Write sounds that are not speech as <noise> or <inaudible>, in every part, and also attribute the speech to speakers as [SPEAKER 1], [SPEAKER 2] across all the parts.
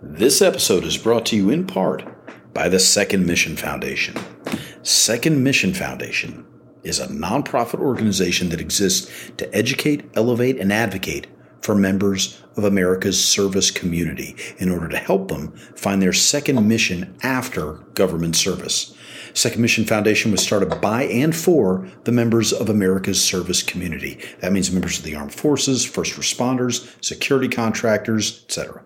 [SPEAKER 1] This episode is brought to you in part by the Second Mission Foundation. Second Mission Foundation is a nonprofit organization that exists to educate, elevate, and advocate for members of America's service community in order to help them find their second mission after government service. Second Mission Foundation was started by and for the members of America's service community. That means members of the armed forces, first responders, security contractors, etc.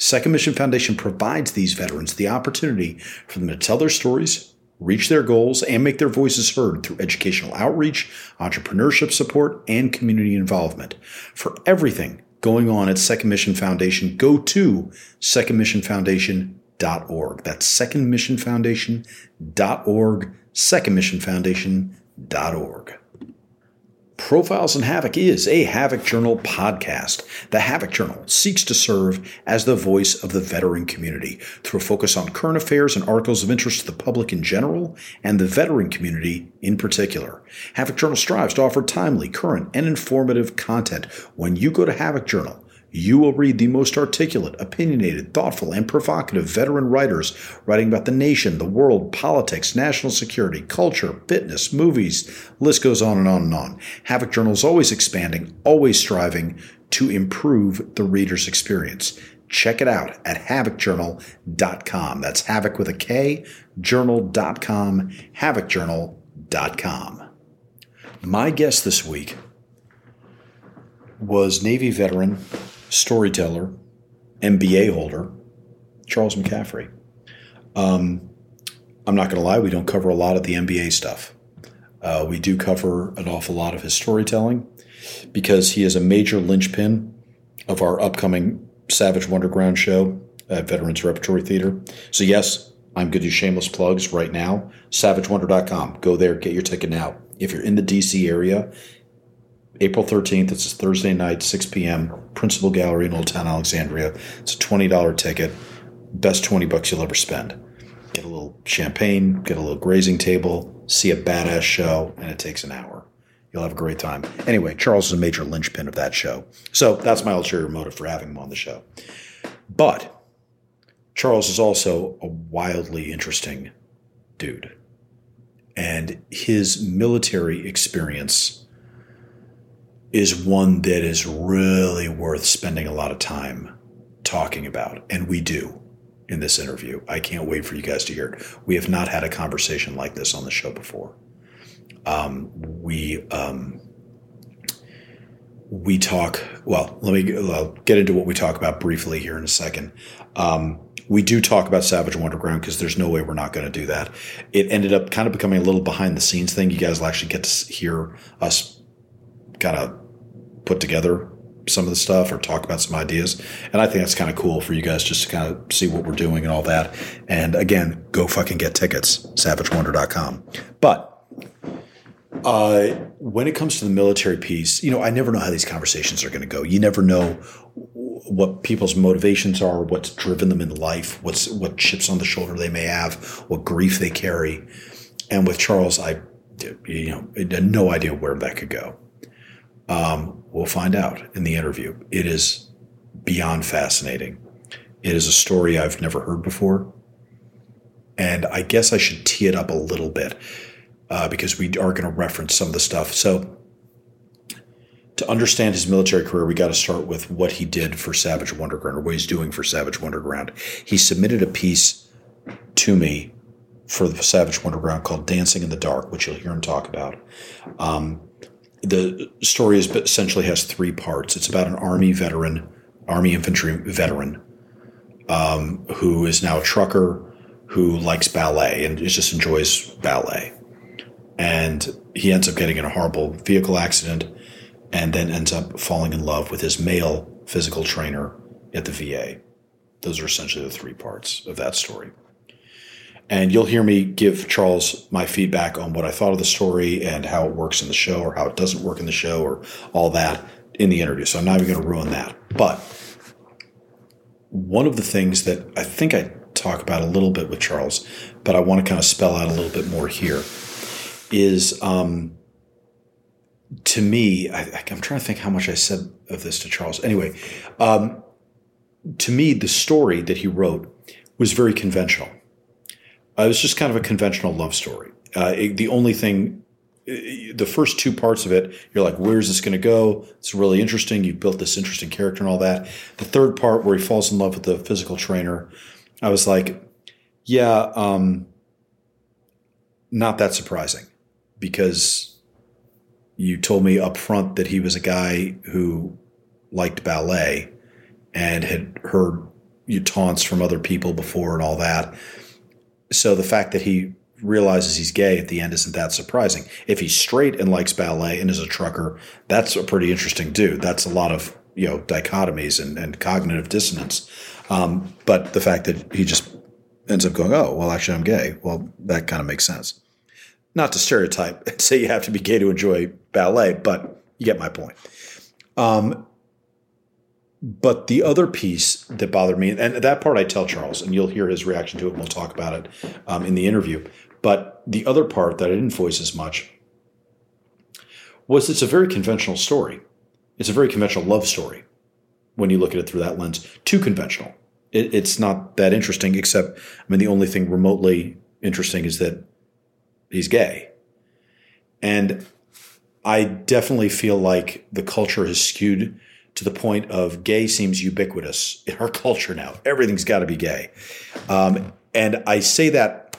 [SPEAKER 1] Second Mission Foundation provides these veterans the opportunity for them to tell their stories, reach their goals, and make their voices heard through educational outreach, entrepreneurship support, and community involvement. For everything going on at Second Mission Foundation, go to secondmissionfoundation.org. That's secondmissionfoundation.org, secondmissionfoundation.org. Profiles in Havoc is a Havoc Journal podcast. The Havoc Journal seeks to serve as the voice of the veteran community through a focus on current affairs and articles of interest to the public in general and the veteran community in particular. Havoc Journal strives to offer timely, current, and informative content. When you go to Havoc Journal, you will read the most articulate, opinionated, thoughtful, and provocative veteran writers writing about the nation, the world, politics, national security, culture, fitness, movies. List goes on and on and on. Havoc Journal is always expanding, always striving to improve the reader's experience. Check it out at havocjournal.com. That's havoc with a K, journal.com, havocjournal.com. My guest this week was Navy veteran storyteller, MBA holder, Charles McCaffrey. Um, I'm not going to lie, we don't cover a lot of the MBA stuff. Uh, we do cover an awful lot of his storytelling because he is a major linchpin of our upcoming Savage Wonderground show at Veterans Repertory Theater. So, yes, I'm going to do shameless plugs right now. SavageWonder.com. Go there, get your ticket now. If you're in the DC area April 13th. It's a Thursday night, 6 p.m. Principal Gallery in Old Town Alexandria. It's a $20 ticket. Best 20 bucks you'll ever spend. Get a little champagne, get a little grazing table, see a badass show, and it takes an hour. You'll have a great time. Anyway, Charles is a major linchpin of that show. So that's my ulterior motive for having him on the show. But Charles is also a wildly interesting dude. And his military experience is one that is really worth spending a lot of time talking about. And we do in this interview. I can't wait for you guys to hear it. We have not had a conversation like this on the show before. Um, we um, we talk. Well, let me I'll get into what we talk about briefly here in a second. Um, we do talk about Savage Wonderground because there's no way we're not going to do that. It ended up kind of becoming a little behind the scenes thing. You guys will actually get to hear us kind of put together some of the stuff or talk about some ideas. And I think that's kind of cool for you guys just to kind of see what we're doing and all that. And again, go fucking get tickets, savagewonder.com. But uh, when it comes to the military piece, you know, I never know how these conversations are going to go. You never know what people's motivations are, what's driven them in life, what's what chips on the shoulder they may have, what grief they carry. And with Charles, I, you know, had no idea where that could go. Um, we'll find out in the interview. It is beyond fascinating. It is a story I've never heard before. And I guess I should tee it up a little bit uh, because we are going to reference some of the stuff. So, to understand his military career, we got to start with what he did for Savage Wonderground or what he's doing for Savage Wonderground. He submitted a piece to me for the Savage Wonderground called Dancing in the Dark, which you'll hear him talk about. Um, the story is essentially has three parts. It's about an army veteran, army infantry veteran, um, who is now a trucker who likes ballet and just enjoys ballet. And he ends up getting in a horrible vehicle accident and then ends up falling in love with his male physical trainer at the VA. Those are essentially the three parts of that story. And you'll hear me give Charles my feedback on what I thought of the story and how it works in the show or how it doesn't work in the show or all that in the interview. So I'm not even going to ruin that. But one of the things that I think I talk about a little bit with Charles, but I want to kind of spell out a little bit more here, is um, to me, I, am trying to think how much I said of this to Charles. Anyway, um, to me, the story that he wrote was very conventional. Uh, it was just kind of a conventional love story. Uh, it, the only thing, the first two parts of it, you're like, where's this going to go? It's really interesting. You've built this interesting character and all that. The third part, where he falls in love with the physical trainer, I was like, yeah, um, not that surprising because you told me up front that he was a guy who liked ballet and had heard you taunts from other people before and all that. So the fact that he realizes he's gay at the end isn't that surprising. If he's straight and likes ballet and is a trucker, that's a pretty interesting dude. That's a lot of you know dichotomies and, and cognitive dissonance. Um, but the fact that he just ends up going, oh well, actually I'm gay. Well, that kind of makes sense. Not to stereotype and <laughs> say you have to be gay to enjoy ballet, but you get my point. Um, but the other piece that bothered me, and that part I tell Charles, and you'll hear his reaction to it, and we'll talk about it um, in the interview. But the other part that I didn't voice as much was it's a very conventional story. It's a very conventional love story when you look at it through that lens. Too conventional. It, it's not that interesting, except, I mean, the only thing remotely interesting is that he's gay. And I definitely feel like the culture has skewed to the point of gay seems ubiquitous in our <laughs> culture now. Everything's got to be gay. Um, and I say that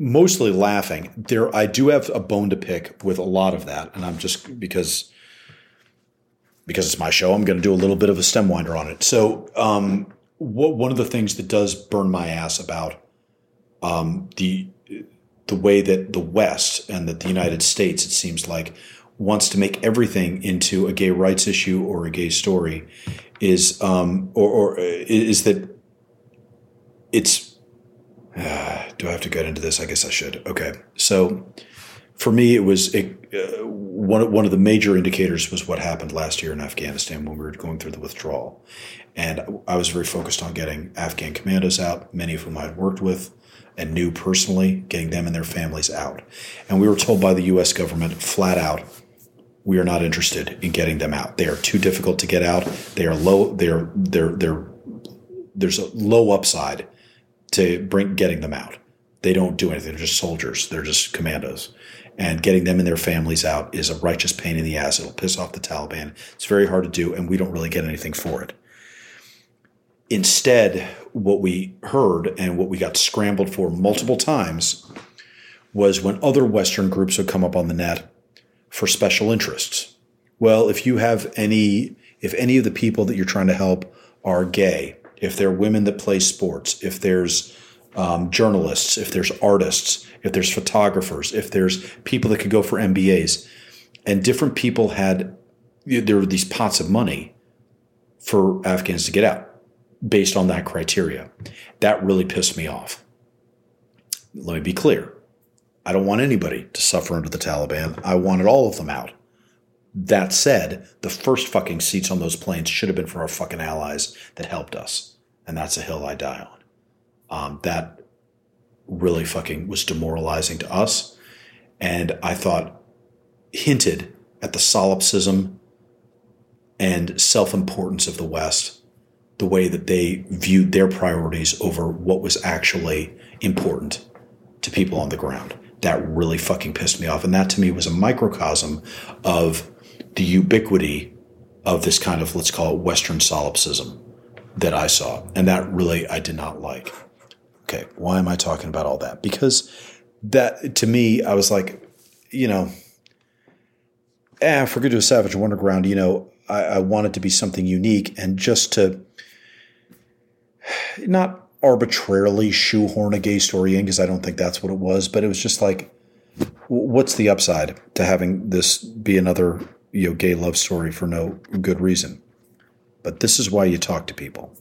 [SPEAKER 1] mostly laughing. There, I do have a bone to pick with a lot of that, and I'm just because because it's my show. I'm going to do a little bit of a stem winder on it. So, um, one of the things that does burn my ass about um, the the way that the West and that the United States, it seems like, wants to make everything into a gay rights issue or a gay story is um, or, or is that it's uh, do I have to get into this? I guess I should. Okay, so for me, it was it, uh, one one of the major indicators was what happened last year in Afghanistan when we were going through the withdrawal, and I was very focused on getting Afghan commandos out, many of whom I had worked with and knew personally, getting them and their families out, and we were told by the U.S. government flat out we are not interested in getting them out. They are too difficult to get out. They are low. They're they're they're there's a low upside to bring getting them out. They don't do anything. They're just soldiers. They're just commandos. And getting them and their families out is a righteous pain in the ass. It'll piss off the Taliban. It's very hard to do, and we don't really get anything for it. Instead, what we heard and what we got scrambled for multiple times was when other Western groups would come up on the net for special interests. Well, if you have any, if any of the people that you're trying to help are gay, if they're women that play sports, if there's um, journalists, if there's artists, if there's photographers, if there's people that could go for MBAs, and different people had, there were these pots of money for Afghans to get out based on that criteria. That really pissed me off. Let me be clear. I don't want anybody to suffer under the Taliban. I wanted all of them out. That said, the first fucking seats on those planes should have been for our fucking allies that helped us. And that's a hill I die on. Um, that really fucking was demoralizing to us. And I thought hinted at the solipsism and self importance of the West, the way that they viewed their priorities over what was actually important to people on the ground that really fucking pissed me off. And that to me was a microcosm of the ubiquity of this kind of, let's call it Western solipsism that I saw. And that really I did not like. Okay, why am I talking about all that? Because that to me, I was like, you know, eh, if we're to a Savage Wonderground, you know, I, I want it to be something unique and just to <sighs> not arbitrarily shoehorn a gay story in because I don't think that's what it was, but it was just like, what's the upside to having this be another you know gay love story for no good reason? But this is why you talk to people.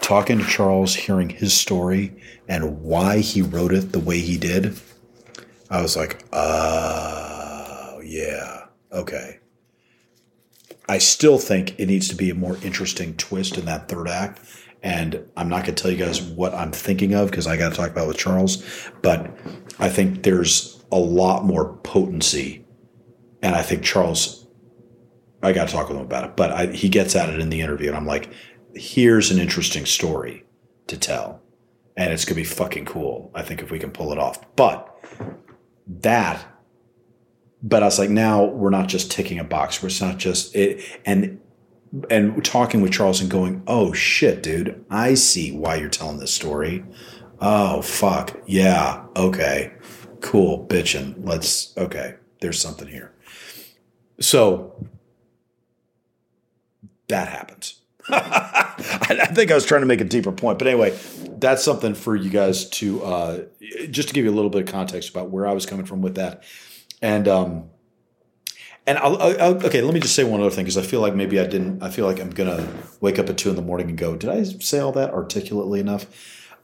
[SPEAKER 1] Talking to Charles, hearing his story and why he wrote it the way he did, I was like, oh, yeah, okay. I still think it needs to be a more interesting twist in that third act and I'm not going to tell you guys what I'm thinking of because I got to talk about with Charles. But I think there's a lot more potency, and I think Charles, I got to talk with him about it. But I, he gets at it in the interview, and I'm like, here's an interesting story to tell, and it's gonna be fucking cool. I think if we can pull it off, but that. But I was like, now we're not just ticking a box. We're not just it, and and talking with Charles and going, oh shit, dude, I see why you're telling this story. Oh fuck, yeah, okay, cool, bitching. Let's okay. There's something here. So that happens. <laughs> I think I was trying to make a deeper point, but anyway, that's something for you guys to uh, just to give you a little bit of context about where I was coming from with that, and um, and I'll, I'll, okay, let me just say one other thing because I feel like maybe I didn't. I feel like I'm gonna wake up at two in the morning and go, "Did I say all that articulately enough?"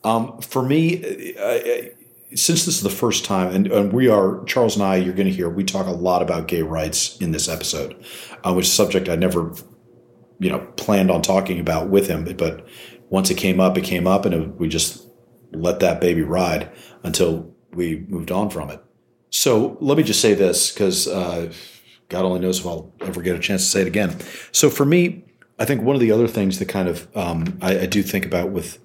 [SPEAKER 1] Um, for me, I, since this is the first time, and, and, we are Charles and I, you're going to hear we talk a lot about gay rights in this episode, uh, which is a subject I never, you know, planned on talking about with him. But once it came up, it came up, and it, we just let that baby ride until we moved on from it. So let me just say this because uh, God only knows if I'll ever get a chance to say it again. So for me, I think one of the other things that kind of um, I, I do think about with,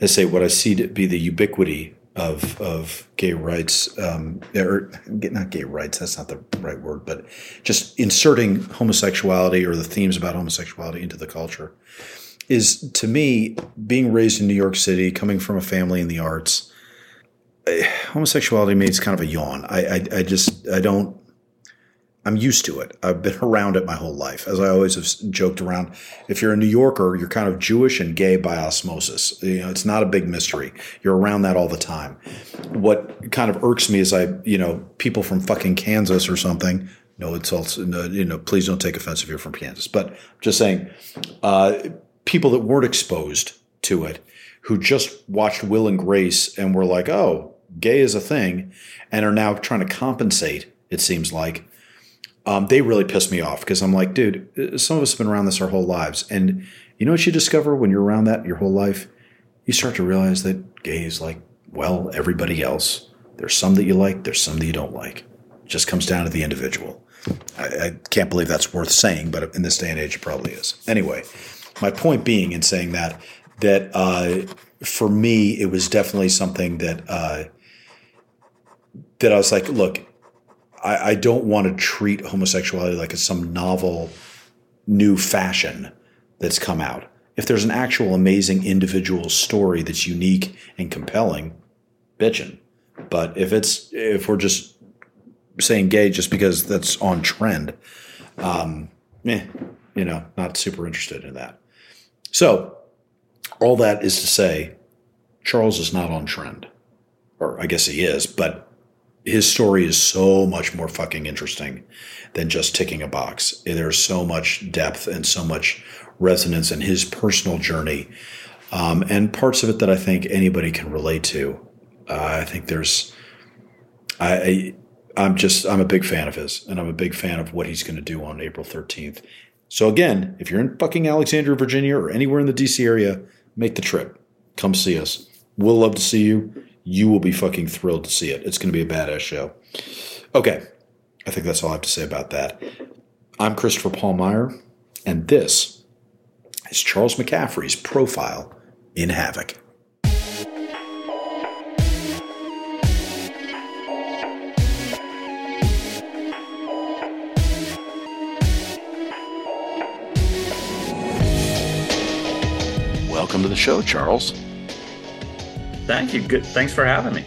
[SPEAKER 1] I say, what I see to be the ubiquity of of gay rights, um, or not gay rights. That's not the right word, but just inserting homosexuality or the themes about homosexuality into the culture is to me being raised in New York City, coming from a family in the arts. Eh, homosexuality means kind of a yawn. I, I, I just I don't I'm used to it. I've been <laughs> around it my whole life. As I always have joked around, if you're a New Yorker, you're kind of Jewish and gay by osmosis. You know, it's not a big mystery. You're around that all the time. What kind of irks me is I, you know, people from fucking Kansas or something. No insults. No, you know, please don't take offense if you're from Kansas. But just saying, uh, people that weren't exposed to it, who just watched Will and Grace and were like, "Oh, gay is a thing," and are now trying to compensate. It seems like um, they really piss me off because I'm like, dude, some of us have been around this our whole lives. And you know what you discover when you're around that your whole life? You start to realize that gay is like, well, everybody else. There's some that you like, there's some that you don't like. It just comes down to the individual. I, I can't believe that's worth saying, but in this day and age, it probably is. Anyway, my point being in saying that, that uh, for me, it was definitely something that uh, that I was like, look, I, I don't want to treat homosexuality like it's some novel new fashion that's come out. If there's an actual amazing individual story that's unique and compelling, bitchin'. But if it's if we're just saying gay just because that's on trend, um, eh, you know, not super interested in that. So, all that is to say, Charles is not on trend, or I guess he is, but his story is so much more fucking interesting than just ticking a box. There's so much depth and so much resonance in his personal journey, um, and parts of it that I think anybody can relate to. Uh, I think there's, I, I, am just, I'm a big fan of his, and I'm a big fan of what he's going to do on April 13th. So again, if you're in fucking Alexandria, Virginia, or anywhere in the DC area, make the trip. Come see us. We'll love to see you you will be fucking thrilled to see it. It's going to be a badass show. Okay. I think that's all I have to say about that. I'm Christopher Paul Meyer, and this is Charles McCaffrey's profile in Havoc. Welcome to the show, Charles.
[SPEAKER 2] Thank you. Good. Thanks for having me.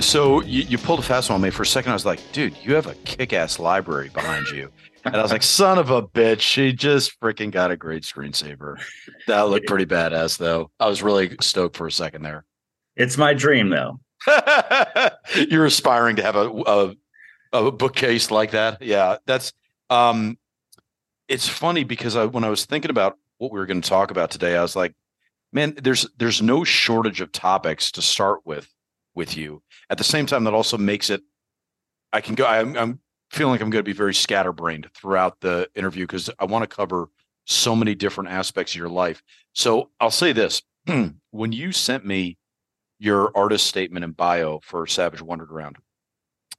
[SPEAKER 1] So you, you pulled a fast one on me for a second. I was like, dude, you have a kick-ass library behind you. And I was like, son of a bitch, she just freaking got a great screensaver. That looked pretty badass, though. I was really stoked for a second there.
[SPEAKER 2] It's my dream, though. <laughs>
[SPEAKER 1] You're aspiring to have a, a, a bookcase like that. Yeah, that's um, it's funny because I, when I was thinking about what we were going to talk about today, I was like, man, there's there's no shortage of topics to start with with you. At the same time, that also makes it. I can go. I'm, I'm feeling like I'm going to be very scatterbrained throughout the interview because I want to cover so many different aspects of your life. So I'll say this: <clears throat> when you sent me your artist statement and bio for Savage Wonderground,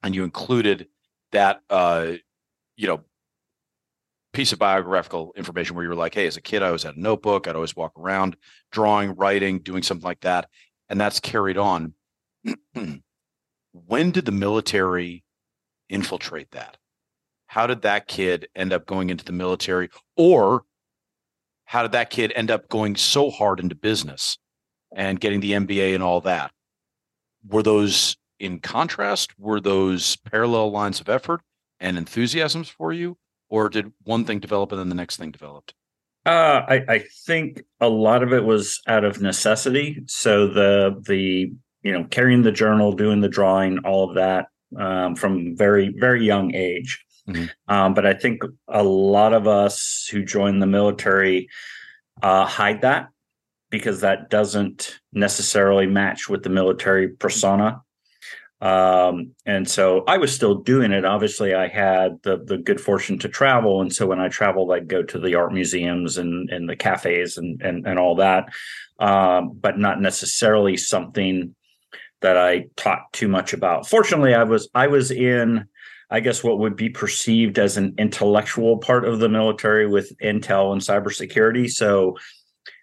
[SPEAKER 1] and you included that, uh, you know, piece of biographical information where you were like, hey, as a kid, I always had a notebook. I'd always walk around drawing, writing, doing something like that. And that's carried on. when did the military infiltrate that? How did that kid end up going into the military? Or how did that kid end up going so hard into business and getting the MBA and all that? Were those in contrast? Were those parallel lines of effort and enthusiasms for you? Or did one thing develop and then the next thing developed?
[SPEAKER 2] Uh, I, I think a lot of it was out of necessity. So the the you know carrying the journal, doing the drawing, all of that um, from very very young age. Mm-hmm. Um, but I think a lot of us who join the military uh, hide that because that doesn't necessarily match with the military persona. Um, and so I was still doing it. Obviously, I had the the good fortune to travel, and so when I traveled, I'd go to the art museums and and the cafes and and and all that, um, but not necessarily something that I taught too much about. Fortunately, I was I was in. I guess what would be perceived as an intellectual part of the military with intel and cybersecurity. So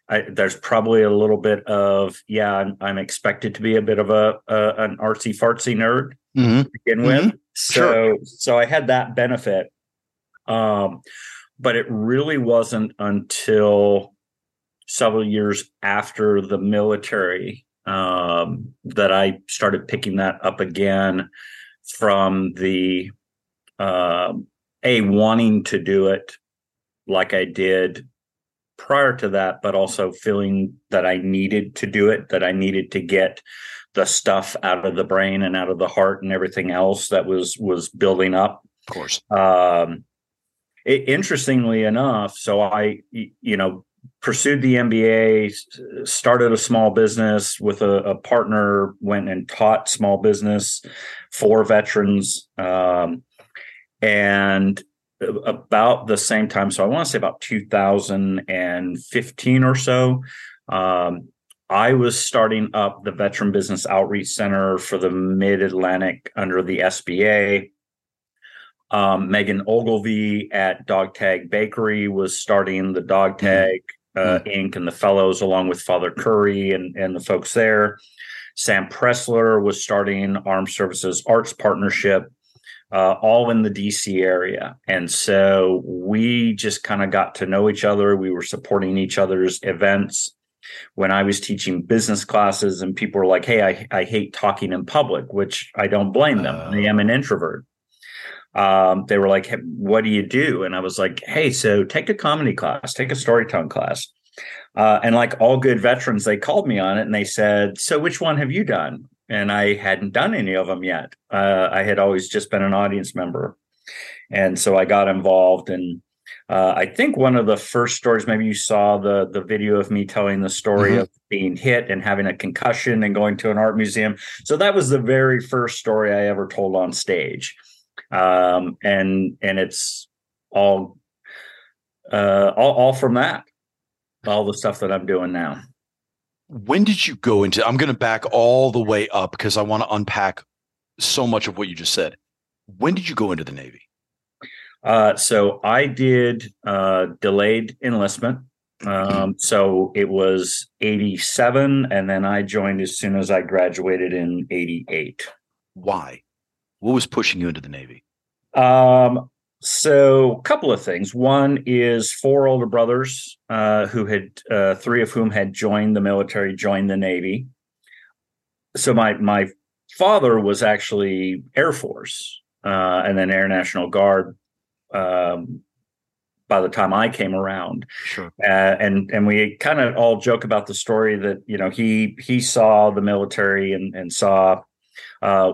[SPEAKER 2] I, there's probably a little bit of yeah, I'm, I'm, expected to be a bit of a, a an artsy fartsy nerd mm-hmm. to begin with. Mm-hmm. So sure. so I had that benefit, um, but it really wasn't until several years after the military um, that I started picking that up again from the uh, a wanting to do it like I did prior to that, but also feeling that I needed to do it, that I needed to get the stuff out of the brain and out of the heart and everything else that was was building up.
[SPEAKER 1] Of course.
[SPEAKER 2] Um, it, interestingly enough, so I, you know, pursued the MBA, started a small business with a, a partner, went and taught small business for veterans. Um, and about the same time. So I want to say about 2015 or so. Um, I was starting up the Veteran Business Outreach Center for the Mid Atlantic under the SBA. Um, Meghan Ogilvie at Dog Tag Bakery was starting the Dog mm-hmm. Tag uh, mm-hmm. Inc. and the fellows, along with Father Curry and, and the folks there. Sam Pressler was starting Armed Services Arts Partnership uh, all in the DC area. And so we just kind of got to know each other. We were supporting each other's events. When I was teaching business classes, and people were like, Hey, I, I hate talking in public, which I don't blame them. Uh, I am an introvert. Um, they were like, hey, What do you do? And I was like, Hey, so take a comedy class, take a storytelling class. Uh, and like all good veterans, they called me on it and they said, So which one have you done? And I hadn't done any of them yet. Uh, I had always just been an audience member, and so I got involved. And uh, I think one of the first stories, maybe you saw the the video of me telling the story mm-hmm. of being hit and having a concussion and going to an art museum. So that was the very first story I ever told on stage, um, and and it's all, uh, all all from that, all the stuff that I'm doing now
[SPEAKER 1] when did you go into i'm going to back all the way up because i want to unpack so much of what you just said. When did you go into the navy?
[SPEAKER 2] Uh, so i did uh, delayed enlistment. Um, so it was 87 and then i joined as soon as i graduated in 88
[SPEAKER 1] why? What was pushing you into the navy?
[SPEAKER 2] Um, so, a couple of things. One is four older brothers uh, who had, uh, three of whom had joined the military, joined the Navy. So, my my father was actually Air Force uh, and then Air National Guard. Um, by the time I came around,
[SPEAKER 1] sure.
[SPEAKER 2] Uh, and and we kind of all joke about the story that you know he he saw the military and and saw uh,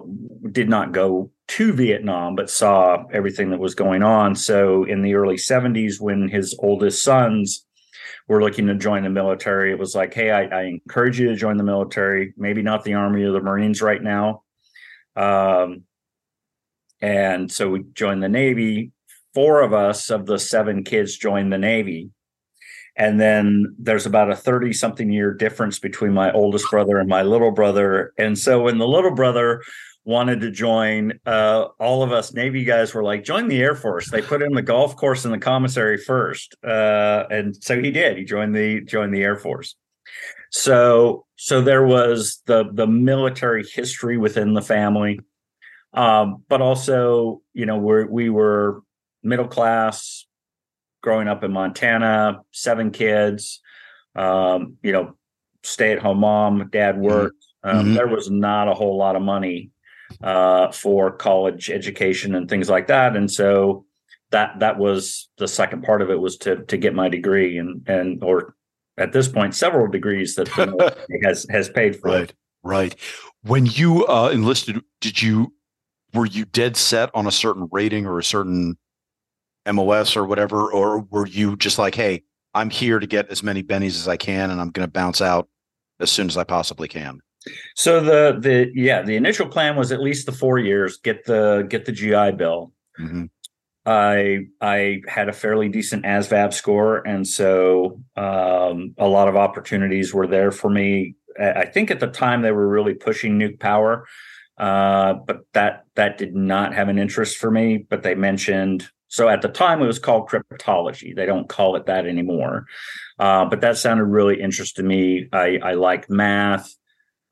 [SPEAKER 2] did not go to Vietnam, but saw everything that was going on. So in the early 70s, when his oldest sons were looking to join the military, it was like, hey, I, I encourage you to join the military, maybe not the Army or the Marines right now. Um, and so we joined the Navy. Four of us of the seven kids joined the Navy. And then there's about a 30 something year difference between my oldest brother and my little brother. And so when the little brother wanted to join. Uh, all of us Navy guys were like, join the Air Force. They put in the golf course in the commissary first, uh, and so he did. He joined the joined the Air Force. So so there was the the military history within the family, um, but also you know we we were middle class, growing up in Montana, seven kids. Um, you know, stay at home mom, dad mm-hmm. worked. Um, mm-hmm. There was not a whole lot of money uh, for college education and things like that, and so that that was the second part of it was to to get my degree and and or at this point several degrees that <laughs> has has paid for.
[SPEAKER 1] Right, right. When you uh, enlisted, did you were you dead set on a certain rating or a certain MOS or whatever, or were you just like, hey, I'm here to get as many bennies as I can, and I'm going to bounce out as soon as I possibly can?
[SPEAKER 2] So the the yeah the initial plan was at least the four years get the get the GI Bill. Mm-hmm. I I had a fairly decent ASVAB score, and so um, a lot of opportunities were there for me. I think at the time they were really pushing nuke power, uh, but that that did not have an interest for me. But they mentioned so at the time it was called cryptology. They don't call it that anymore, uh, but that sounded really interesting to me. I I like math.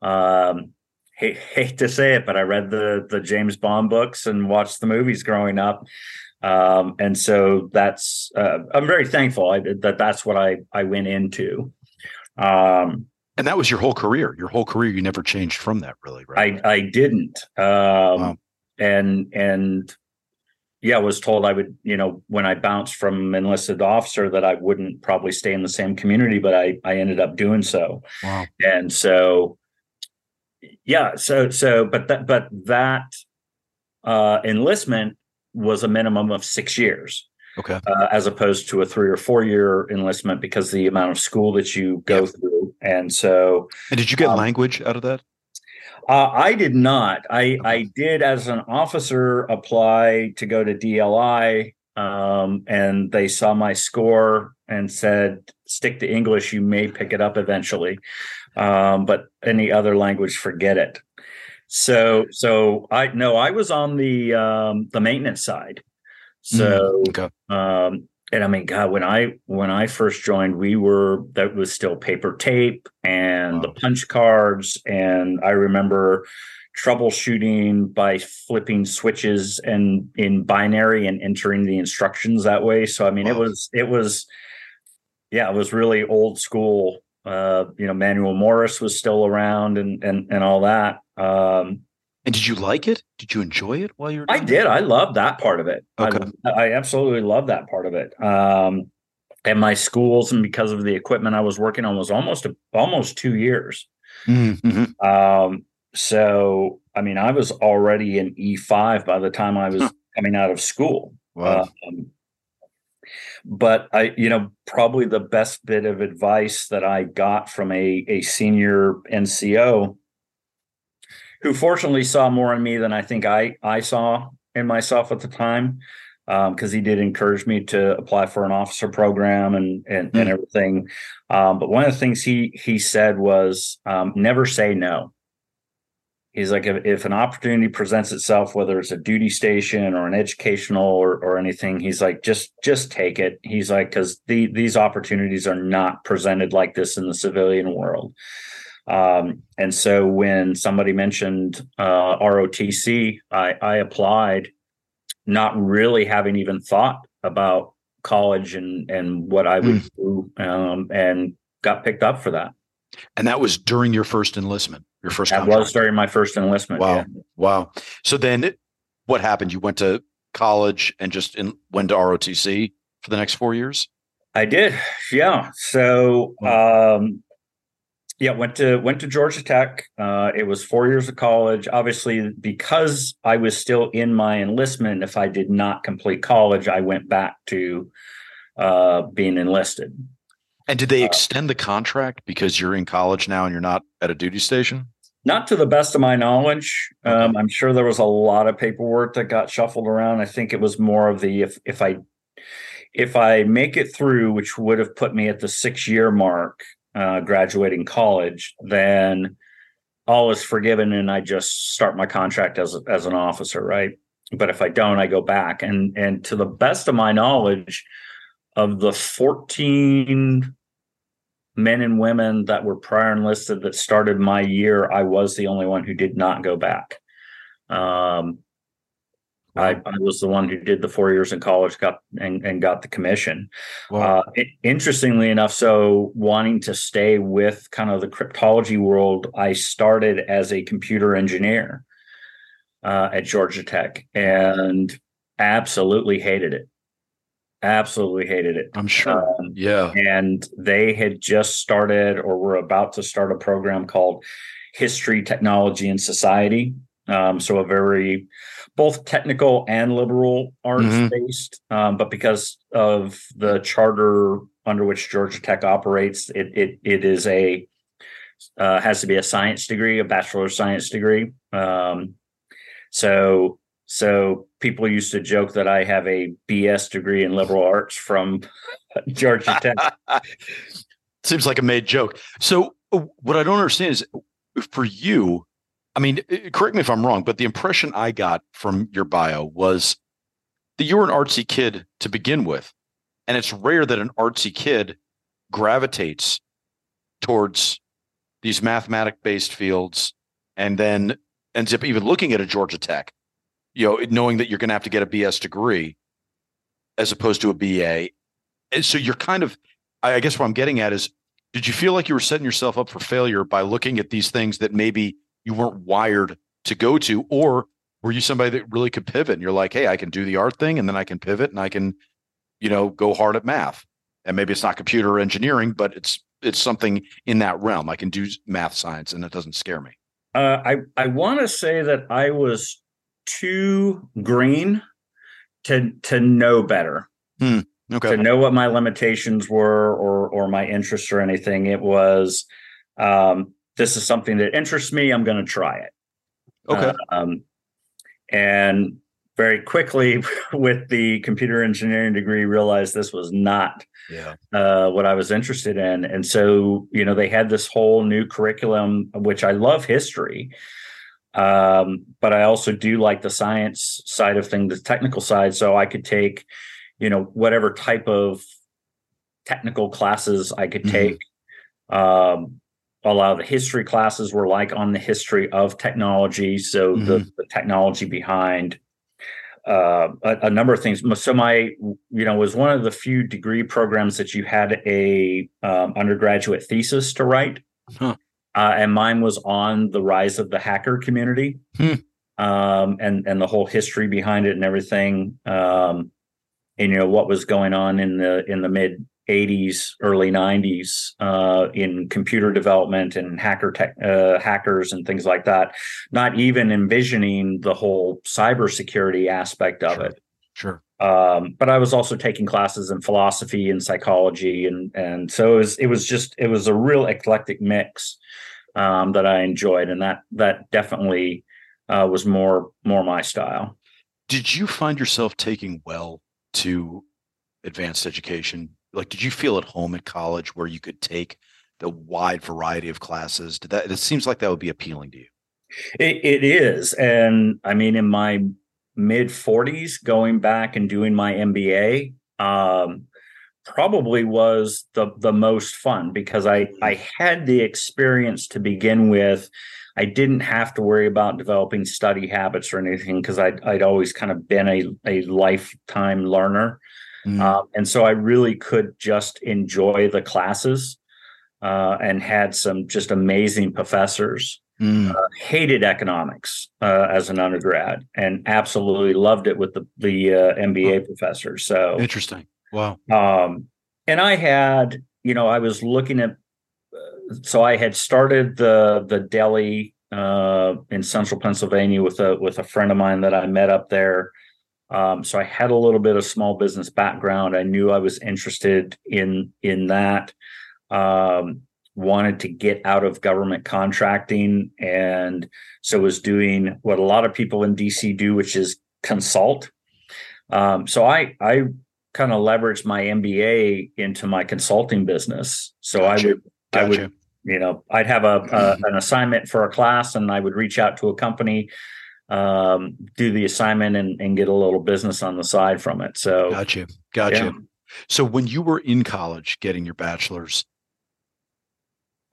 [SPEAKER 2] Um, hate, hate to say it, but I read the the James Bond books and watched the movies growing up. Um, and so that's uh, I'm very thankful I, that that's what I I went into.
[SPEAKER 1] Um, and that was your whole career. Your whole career, you never changed from that, really,
[SPEAKER 2] right? I I didn't. Um, wow. And and yeah, I was told I would, you know, when I bounced from enlisted officer that I wouldn't probably stay in the same community, but I I ended up doing so. Wow. And so yeah, so so but that but that uh enlistment was a minimum of six years.
[SPEAKER 1] Okay.
[SPEAKER 2] Uh, as opposed to a three or four year enlistment because the amount of school that you go yep. through. And so.
[SPEAKER 1] And did you get um, language out of that?
[SPEAKER 2] Uh, I did not. I, I did, as an officer, apply to go to DLI, um, and they saw my score and said, "Stick to English. You may pick it up eventually, um, but any other language, forget it." So so I no, I was on the um the maintenance side. So mm, okay. um and I mean God, when I when I first joined, we were that was still paper tape and wow. the punch cards. And I remember troubleshooting by flipping switches and in binary and entering the instructions that way. So I mean wow. it was it was yeah, it was really old school uh, you know, manual Morse was still around and and and all that. Um,
[SPEAKER 1] and did you like it? Did you enjoy it while you were?
[SPEAKER 2] I did. I loved that part of it. Okay. I, I absolutely love that part of it. Um, and my schools, and because of the equipment I was working on, was almost a, almost two years. Mm-hmm. Um, so, I mean, I was already in E five by the time I was huh. coming out of school. Wow. Um, but I, you know, probably the best bit of advice that I got from a a senior NCO who fortunately saw more in me than I think I I saw in myself at the time, because um, he did encourage me to apply for an officer program and and, mm. and everything. Um, but one of the things he he said was um, never say no. He's like, if, if an opportunity presents itself, whether it's a duty station or an educational or, or anything, he's like, just just take it. He's like, because the, these opportunities are not presented like this in the civilian world. Um, and so when somebody mentioned uh, ROTC, I, I applied, not really having even thought about college and and what I would mm. do, um, and got picked up for that.
[SPEAKER 1] And that was during your first enlistment, your first.
[SPEAKER 2] That contract. was during my first enlistment.
[SPEAKER 1] Wow,
[SPEAKER 2] yeah.
[SPEAKER 1] wow. So then, it, what happened? You went to college and just in, went to ROTC for the next four years.
[SPEAKER 2] I did, yeah. So um, yeah, went to went to Georgia Tech. Uh, it was four years of college. Obviously, because I was still in my enlistment, if I did not complete college, I went back to uh, being enlisted.
[SPEAKER 1] And did they uh, extend the contract because you're in college now and you're not at a duty station?
[SPEAKER 2] Not to the best of my knowledge. Um, I'm sure there was a lot of paperwork that got shuffled around. I think it was more of the if if I if I make it through, which would have put me at the six year mark, uh, graduating college, then all is forgiven and I just start my contract as as an officer, right? But if I don't, I go back. And and to the best of my knowledge, of the 14 men and women that were prior enlisted that started my year, I was the only one who did not go back. Um, I, I, was the one who did the four years in college, got and, and got the commission. Wow. Uh, it, interestingly enough, so wanting to stay with kind of the cryptology world, I started as a computer engineer uh, at Georgia Tech and absolutely hated it. Absolutely hated it.
[SPEAKER 1] I'm sure. Um, yeah.
[SPEAKER 2] And they had just started or were about to start a program called History, Technology, and Society. Um, so a very both technical and liberal arts mm-hmm. based. Um, but because of the charter under which Georgia Tech operates, it it it is a uh, has to be a science degree, a bachelor of science degree. Um, so so people used to joke that I have a BS degree in liberal arts from <laughs> Georgia Tech. <laughs>
[SPEAKER 1] Seems like a made joke. So uh, what I don't understand is for you, I mean, correct me if I'm wrong, but the impression I got from your bio was that you were an artsy kid to begin with. And it's rare that an artsy kid gravitates towards these mathematic based fields and then ends up even looking at a Georgia Tech, you know, knowing that you're going to have to get a BS degree as opposed to a BA. And so you're kind of, I guess what I'm getting at is, did you feel like you were setting yourself up for failure by looking at these things that maybe you weren't wired to go to? Or were you somebody that really could pivot and you're like hey i can do the art thing and then i can pivot and i can you know go hard at math. And maybe it's not computer engineering but it's it's something in that realm. I can do math science and it doesn't scare me.
[SPEAKER 2] Uh, i i want to say that i was too green to to know better
[SPEAKER 1] hmm. okay.
[SPEAKER 2] to know what my limitations were or or my interests or anything it was um this is something that interests me. I'm going to try it.
[SPEAKER 1] Okay.
[SPEAKER 2] Um, and very quickly, <laughs> with the computer engineering degree, realized this was not
[SPEAKER 1] yeah.
[SPEAKER 2] uh, what I was interested in. And so, you know, they had this whole new curriculum, which I love history. Um, but I also do like the science side of things, the technical side. So I could take, you know, whatever type of technical classes I could mm-hmm. take. Um, a lot of the history classes were like on the history of technology so mm-hmm. the, the, technology behind uh, a, a, number of things so my you know was one of the few degree programs that you had a um, undergraduate thesis to write huh. Uh, and mine was on the rise of the hacker community hmm. um, and and the whole history behind it and everything um, and you know what was going on in the in the mid 80s, early 90s uh, in computer development and hacker tech, uh, hackers and things like that. Not even envisioning the whole cybersecurity aspect of
[SPEAKER 1] sure.
[SPEAKER 2] it.
[SPEAKER 1] Sure.
[SPEAKER 2] Um, but I was also taking classes in philosophy and psychology, and and so it was it was just it was a real eclectic mix um, that I enjoyed, and that that definitely uh, was more more my style.
[SPEAKER 1] Did you find yourself taking well to advanced education? Like did you feel at home at college where you could take the wide variety of classes? Did that it seems like that would be appealing to you.
[SPEAKER 2] It, it is and i mean in my mid 40s going back and doing my mba um, probably was the the most fun because i i had the experience to begin with I didn't have to worry about developing study habits or anything because I'd, I'd always kind of been a, a lifetime learner. Mm. Um, and so I really could just enjoy the classes uh, and had some just amazing professors. Mm. Uh, hated economics uh, as an undergrad and absolutely loved it with the the uh, MBA oh. professors. So
[SPEAKER 1] interesting. Wow.
[SPEAKER 2] Um, and I had, you know, I was looking at. Uh, so I had started the the deli uh, in central Pennsylvania with a with a friend of mine that I met up there um, so I had a little bit of small business background. I knew I was interested in in that. Um, wanted to get out of government contracting, and so was doing what a lot of people in DC do, which is consult. Um, so I I kind of leveraged my MBA into my consulting business. So gotcha. I would gotcha. I would you know, I'd have a, a an assignment for a class, and I would reach out to a company, um, do the assignment, and, and get a little business on the side from it. So,
[SPEAKER 1] gotcha, gotcha. Yeah. So, when you were in college getting your bachelor's,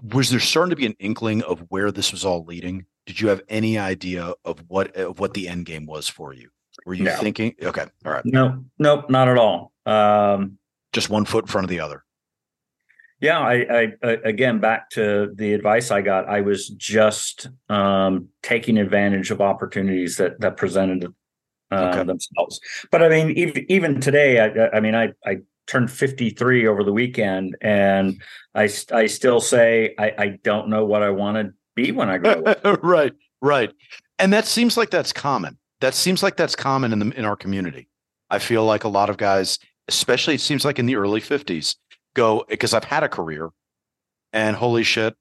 [SPEAKER 1] was there starting to be an inkling of where this was all leading? Did you have any idea of what of what the end game was for you? Were you no. thinking? Okay, all right.
[SPEAKER 2] No, nope, not at all. Um,
[SPEAKER 1] Just one foot in front of the other.
[SPEAKER 2] Yeah, I, I, again back to the advice I got. I was just um, taking advantage of opportunities that that presented uh, okay. themselves. But I mean, even even today, I, I mean, I I turned 53 over the weekend, and I I still say I, I don't know what I want to be when I grow
[SPEAKER 1] up. <laughs> right, right, and that seems like that's common. That seems like that's common in the in our community. I feel like a lot of guys, especially it seems like in the early 50s, go because I've had a career and holy shit,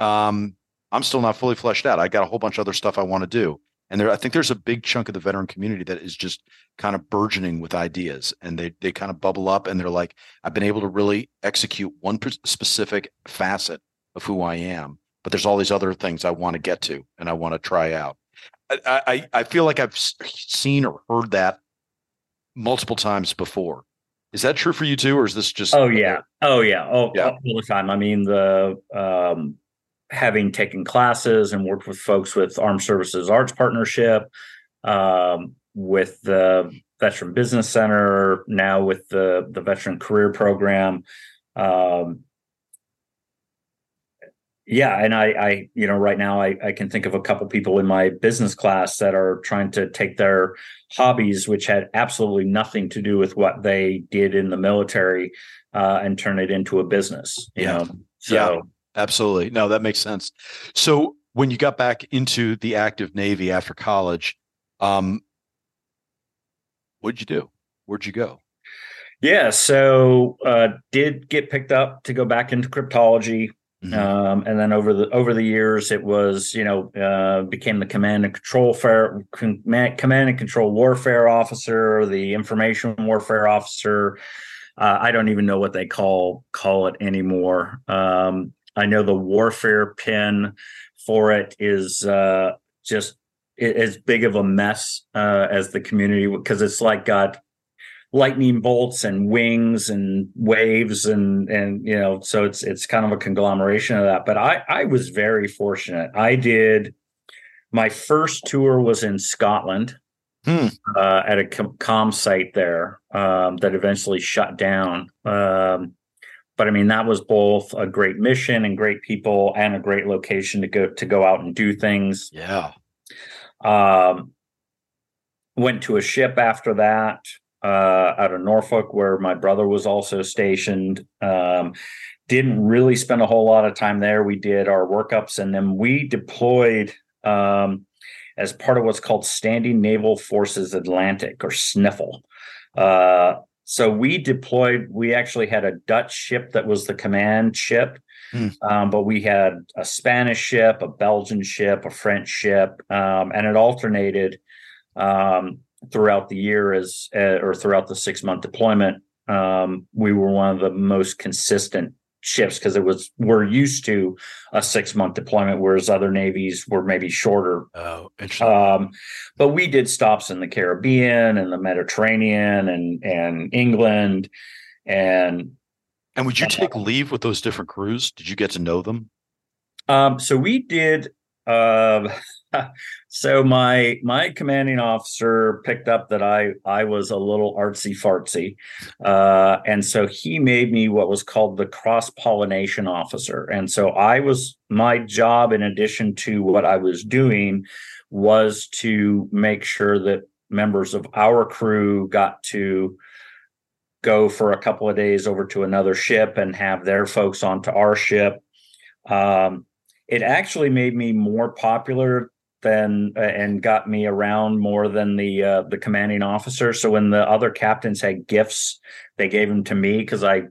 [SPEAKER 1] um, I'm still not fully fleshed out. I got a whole bunch of other stuff I want to do. And there, I think there's a big chunk of the veteran community that is just kind of burgeoning with ideas, and they they kind of bubble up, and they're like, I've been able to really execute one specific facet of who I am, but there's all these other things I want to get to and I want to try out. I, I I feel like I've seen or heard that multiple times before, is that true for you too, or is this just?
[SPEAKER 2] Oh yeah, oh yeah, oh yeah. all the time. I mean, the um, having taken classes and worked with folks with Armed Services Arts Partnership, um, with the Veteran Business Center, now with the the Veteran Career Program. Um, yeah and i i you know right now i i can think of a couple people in my business class that are trying to take their hobbies which had absolutely nothing to do with what they did in the military uh, and turn it into a business you yeah. know
[SPEAKER 1] so yeah, absolutely no that makes sense so when you got back into the active navy after college um what'd you do where'd you go
[SPEAKER 2] yeah so uh did get picked up to go back into cryptology Mm-hmm. Um, and then over the over the years, it was you know uh, became the command and control fair, command, command and control warfare officer, the information warfare officer. Uh, I don't even know what they call call it anymore. Um, I know the warfare pin for it is uh, just as big of a mess uh, as the community because it's like got lightning bolts and wings and waves and and you know so it's it's kind of a conglomeration of that. But i i was very fortunate. I did my first tour was in scotland hmm. uh, at a com, com site there um, that eventually shut down. Um, but i mean that was both a great mission and great people and a great location to go to go out and do things
[SPEAKER 1] yeah
[SPEAKER 2] um went to a ship after that uh, out of Norfolk, where my brother was also stationed. Um, didn't really spend a whole lot of time there. We did our workups, and then we deployed um, as part of what's called Standing Naval Forces Atlantic or SNFL. Uh, so we deployed. We actually had a Dutch ship that was the command ship. Hmm. Um, but we had a Spanish ship, a Belgian ship, a French ship, um, and it alternated. Um, throughout the year as uh, or throughout the six month deployment um, we were one of the most consistent ships because it was we're used to a six month deployment whereas other navies were maybe shorter.
[SPEAKER 1] Oh interesting. Um,
[SPEAKER 2] but we did stops in the caribbean and the mediterranean and and england and
[SPEAKER 1] and would you take leave with those different crews? Did you get to know them?
[SPEAKER 2] Um, so we did uh, <laughs> so my my commanding officer picked up that I I was a little artsy fartsy, uh, and so he made me what was called the cross pollination officer. And so I was my job, in addition to what I was doing, was to make sure that members of our crew got to go for a couple of days over to another ship and have their folks onto our ship. Um, it actually made me more popular than uh, and got me around more than the uh, the commanding officer. So when the other captains had gifts, they gave them to me because I,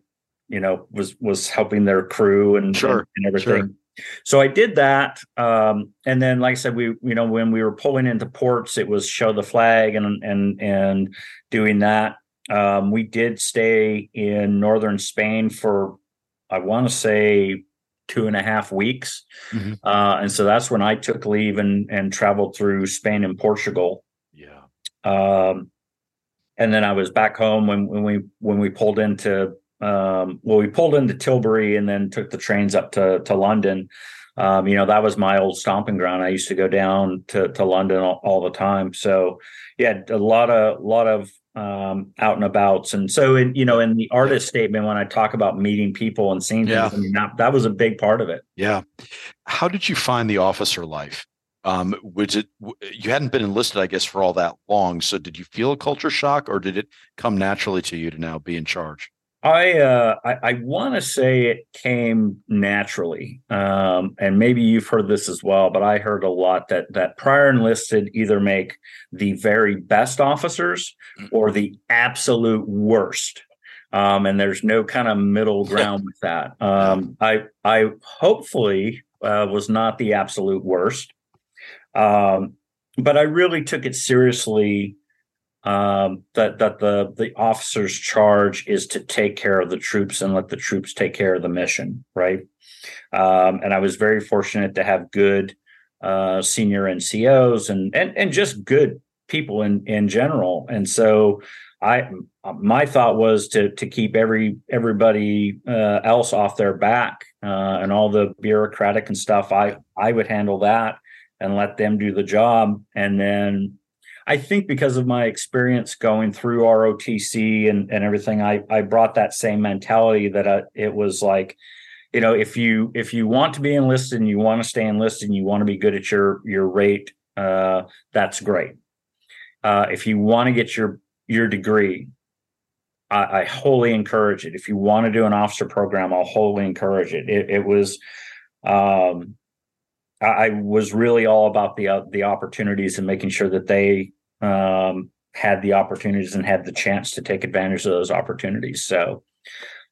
[SPEAKER 2] you know, was was helping their crew and,
[SPEAKER 1] sure,
[SPEAKER 2] and, everything. Sure. So I did that, um, and then, like I said, we you know when we were pulling into ports, it was show the flag and and and doing that. Um, we did stay in northern Spain for I want to say two and a half weeks.
[SPEAKER 1] Mhm.
[SPEAKER 2] Uh, and so that's when I took leave and, and traveled through Spain and Portugal.
[SPEAKER 1] Yeah.
[SPEAKER 2] Um, and then I was back home when, when we when we pulled into um, well we pulled into Tilbury and then took the trains up to to London. Um, you know that was my old stomping ground. I used to go down to to London all, all the time. So yeah, a lot of a lot of um, out and abouts. And so in you know in the artist statement when I talk about meeting people and seeing
[SPEAKER 1] Yeah.
[SPEAKER 2] things, I mean, that, that was a big part of it.
[SPEAKER 1] Yeah. How did you find the officer life? Um, was it you hadn't been enlisted, I guess, for all that long? So did you feel a culture shock, or did it come naturally to you to now be in charge?
[SPEAKER 2] I uh, I, I want to say it came naturally, um, and maybe you've heard this as well. But I heard a lot that that prior enlisted either make the very best officers or the absolute worst, um, and there's no kind of middle <laughs> ground with that. Um, I I hopefully uh, was not the absolute worst, um, but I really took it seriously um, that that the the officer's charge is to take care of the troops and let the troops take care of the mission, right? Um, and I was very fortunate to have good uh, senior NCOs and and and just good people in in general. And so I my thought was to to keep every everybody uh, else off their back uh, and all the bureaucratic and stuff. I I would handle that and let them do the job, and then I think because of my experience going through ROTC and, and everything, I, I brought that same mentality that I, it was like, you know, if you if you want to be enlisted and you want to stay enlisted and you want to be good at your your rate, uh, that's great. Uh, if you want to get your your degree, I, I wholly encourage it. If you want to do an officer program, I'll wholly encourage it. It, it was. Um, I was really all about the uh, the opportunities and making sure that they um, had the opportunities and had the chance to take advantage of those opportunities. So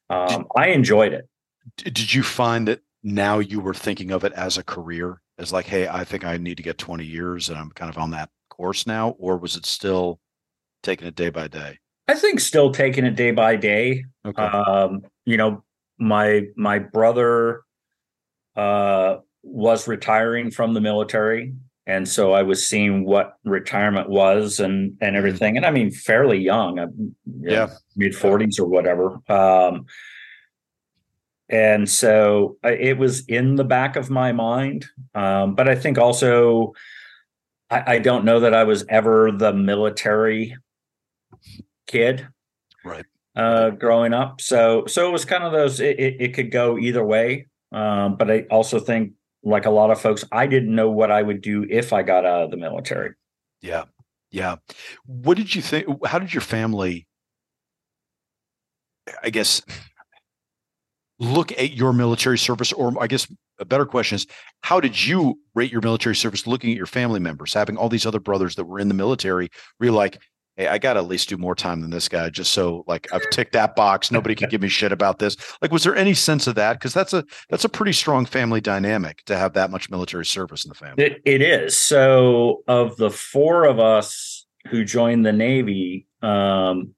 [SPEAKER 2] um, I enjoyed it.
[SPEAKER 1] Did you find that now you were thinking of it as a career, as like, hey, I think I need to get 20 years and I'm kind of on that course now, or was it still taking it day by day?
[SPEAKER 2] I think still taking it day by day.
[SPEAKER 1] Okay.
[SPEAKER 2] Um, you know, my my brother uh, was retiring from the military, and so I was seeing what retirement was and and everything. And I mean, fairly young, I'm,
[SPEAKER 1] Yeah.
[SPEAKER 2] mid forties or whatever. Um, and so I, it was in the back of my mind, um, but I think also. I, I don't know that I was ever the military kid
[SPEAKER 1] Right.
[SPEAKER 2] uh growing up so so it was kind of those it, it, it could go either way um but i also think like a lot of folks i didn't know what i would do if i got out of the military
[SPEAKER 1] Yeah. Yeah. What did you think? How did your family, I guess, look at your military service? Or I guess a better question is, how did you rate your military service looking at your family members, having all these other brothers that were in the military? Were you like, hey, I got to at least do more time than this guy just so like I've ticked that box. Nobody can <laughs> give me shit about this. Like, was there any sense of that? Because that's a that's a pretty strong family dynamic to have that much military service in the family.
[SPEAKER 2] it, it is so of the four of us who joined the navy um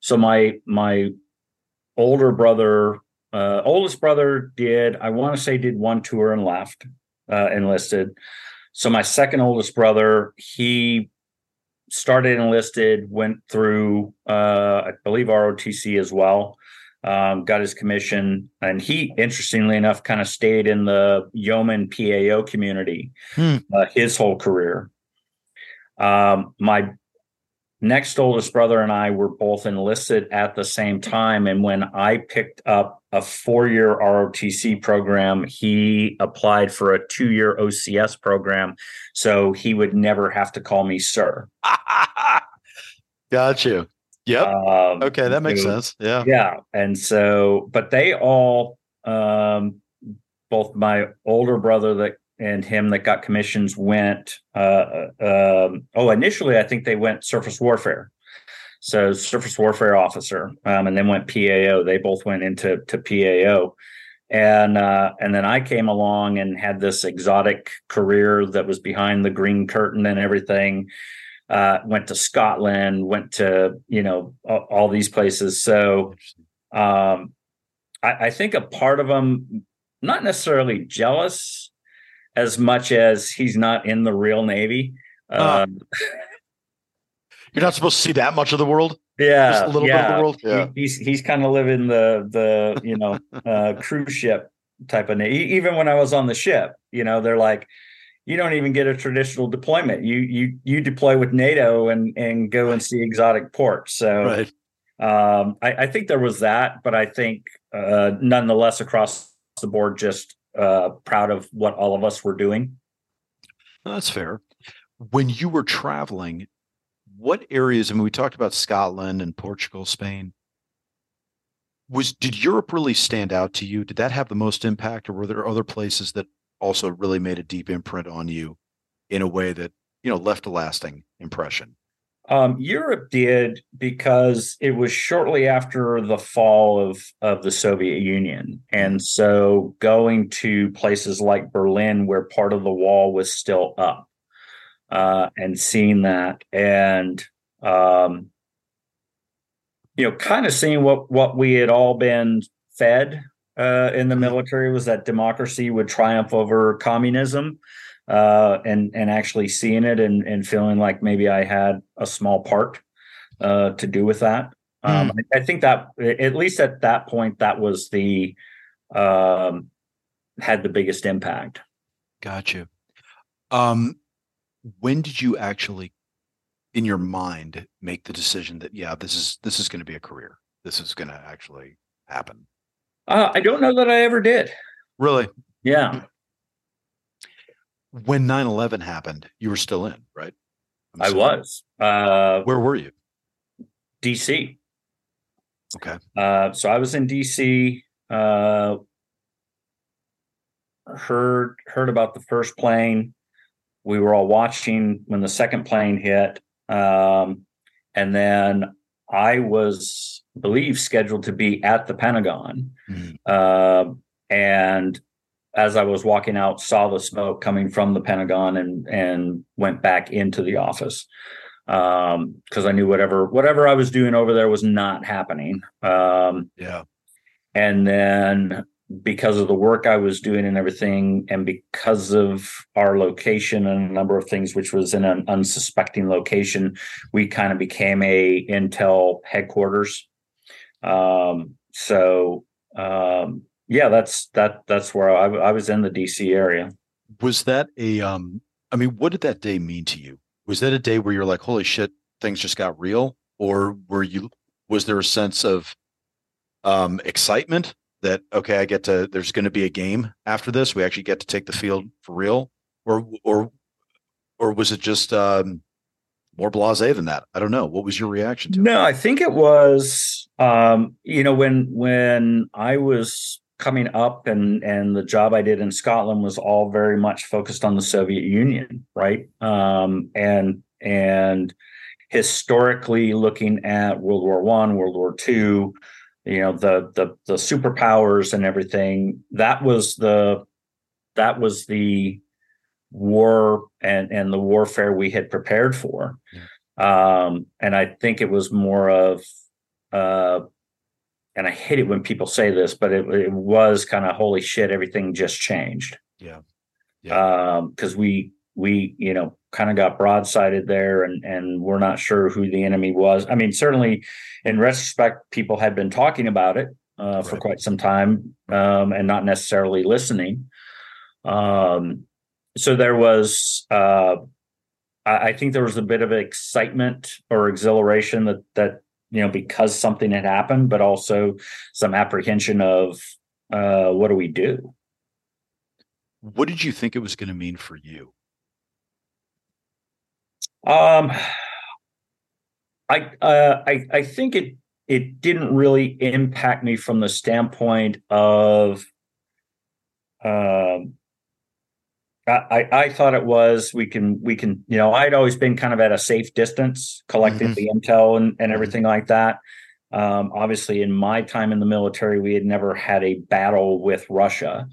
[SPEAKER 2] so my my older brother uh oldest brother did i want to say did one tour and left uh enlisted so my second oldest brother he started enlisted went through uh i believe rotc as well um, got his commission and he interestingly enough kind of stayed in the yeoman pao community
[SPEAKER 1] Hmm.
[SPEAKER 2] uh, his whole career um, my next oldest brother and I were both enlisted at the same time. And when I picked up a four year ROTC program, he applied for a two year OCS program. So he would never have to call me sir. <laughs>
[SPEAKER 1] Got you. Yep.
[SPEAKER 2] Um,
[SPEAKER 1] Okay, that makes
[SPEAKER 2] so-
[SPEAKER 1] sense. Yeah.
[SPEAKER 2] Yeah. And so, but they all, um, both my older brother that and him that got commissions went, uh, um, oh, initially, I think they went surface warfare. So surface warfare officer, um, and then went PAO. They both went into to PAO. And uh, and then I came along and had this exotic career that was behind the green curtain and everything. Uh, went to Scotland, went to you know all, all these places. So um, I, I think a part of them not necessarily jealous as much as he's not in the real Navy.
[SPEAKER 1] Uh,
[SPEAKER 2] Um, <laughs>
[SPEAKER 1] You're not supposed to see that much of the world.
[SPEAKER 2] yeah,
[SPEAKER 1] Just a little bit
[SPEAKER 2] yeah.
[SPEAKER 1] of the world.
[SPEAKER 3] Yeah.
[SPEAKER 2] He- he's he's kind of living the the you know <laughs> uh, cruise ship type of. na- e- Even when I was on the ship, you know, they're like, you don't even get a traditional deployment. You you you deploy with NATO and and go and see exotic ports. So
[SPEAKER 1] Right.
[SPEAKER 2] um, I, I think there was that, but I think uh, nonetheless across the board, just uh, proud of what all of us were doing.
[SPEAKER 1] That's fair. When you were traveling, what areas? I mean, we talked about Scotland and Portugal, Spain. Was did Europe really stand out to you? Did that have the most impact, or were there other places that also really made a deep imprint on you in a way that you know left a lasting impression?
[SPEAKER 2] Um, Europe did because it was shortly after the fall of of the Soviet Union, and so going to places like Berlin, where part of the wall was still up, uh, and seeing that, and um, you know, kind of seeing what what we had all been fed uh, in the military was that democracy would triumph over communism uh, and and actually seeing it and and feeling like maybe I had a small part uh, to do with that. Um, I, I think that at least at that point, that was the um, had the biggest impact.
[SPEAKER 1] Got you. Um, when did you actually, in your mind, make the decision that yeah, this is this is going to be a career. This is going to actually happen.
[SPEAKER 2] Uh, I don't know that I ever did.
[SPEAKER 1] Really,
[SPEAKER 2] Yeah,
[SPEAKER 1] when 9-11 happened, you were still in, right?
[SPEAKER 2] I was uh,
[SPEAKER 1] Where were you?
[SPEAKER 2] DC.
[SPEAKER 1] Okay.
[SPEAKER 2] Uh, so I was in DC. Uh, heard heard about the first plane. We were all watching when the second plane hit, um, and then I was, I believe, scheduled to be at the Pentagon.
[SPEAKER 1] Mhm.
[SPEAKER 2] Uh, and as I was walking out, saw the smoke coming from the Pentagon, and and went back into the office because I knew whatever whatever I was doing over there was not happening. Um,
[SPEAKER 1] Yeah.
[SPEAKER 2] and then because of the work I was doing and everything, and because of our location and a number of things, which was in an unsuspecting location, we kind of became a Intel headquarters. Um, so um, yeah, that's that that's where I, I was in the DC area.
[SPEAKER 1] Was that a um I mean, what did that day mean to you? Was that a day where you're like, holy shit, things just got real? Or were you was there a sense of um excitement that okay, I get to there's gonna be a game after this. We actually get to take the field for real? Or or or was it just um more blasé than that? I don't know. What was your reaction to it?
[SPEAKER 2] No, I think it was um, you know when when I was coming up and and the job I did in Scotland was all very much focused on the Soviet Union, right? Um, and and historically looking at World War One, World War Two, you know the the the superpowers and everything. That was the that was the war and and the warfare we had prepared for um and i think it was more of uh and i hate it when people say this but it, it was kind of holy shit everything just changed.
[SPEAKER 1] Yeah.
[SPEAKER 2] um because we we you know kind of got broadsided there and and we're not sure who the enemy was. I mean certainly in retrospect people had been talking about it uh, for quite some time um and not necessarily listening. Um so there was uh I, I think there was a bit of excitement or exhilaration that that you know because something had happened but also some apprehension of uh what do we do
[SPEAKER 1] What did you think it was gonna mean for you?
[SPEAKER 2] um i uh i i think it it didn't really impact me from the standpoint of um I, I thought it was we can we can you know I'd always been kind of at a safe distance collecting
[SPEAKER 1] Mhm.
[SPEAKER 2] the intel and, and everything like that. Um, obviously, in my time in the military, we had never had a battle with Russia.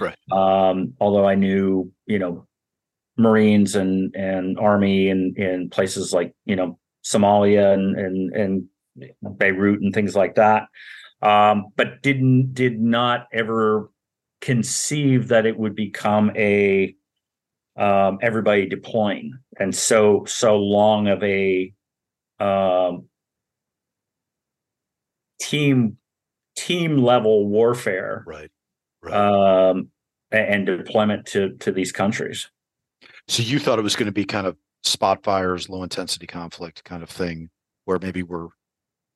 [SPEAKER 1] Right.
[SPEAKER 2] Um, although I knew you know Marines and and Army and in places like you know Somalia and and and Beirut and things like that. Um, but didn't did not ever conceive that it would become a um, everybody deploying and so so long of a um, team team level warfare
[SPEAKER 1] right right.
[SPEAKER 2] um, and deployment to to these countries.
[SPEAKER 1] So you thought it was going to be kind of spot fires low intensity conflict kind of thing where maybe we're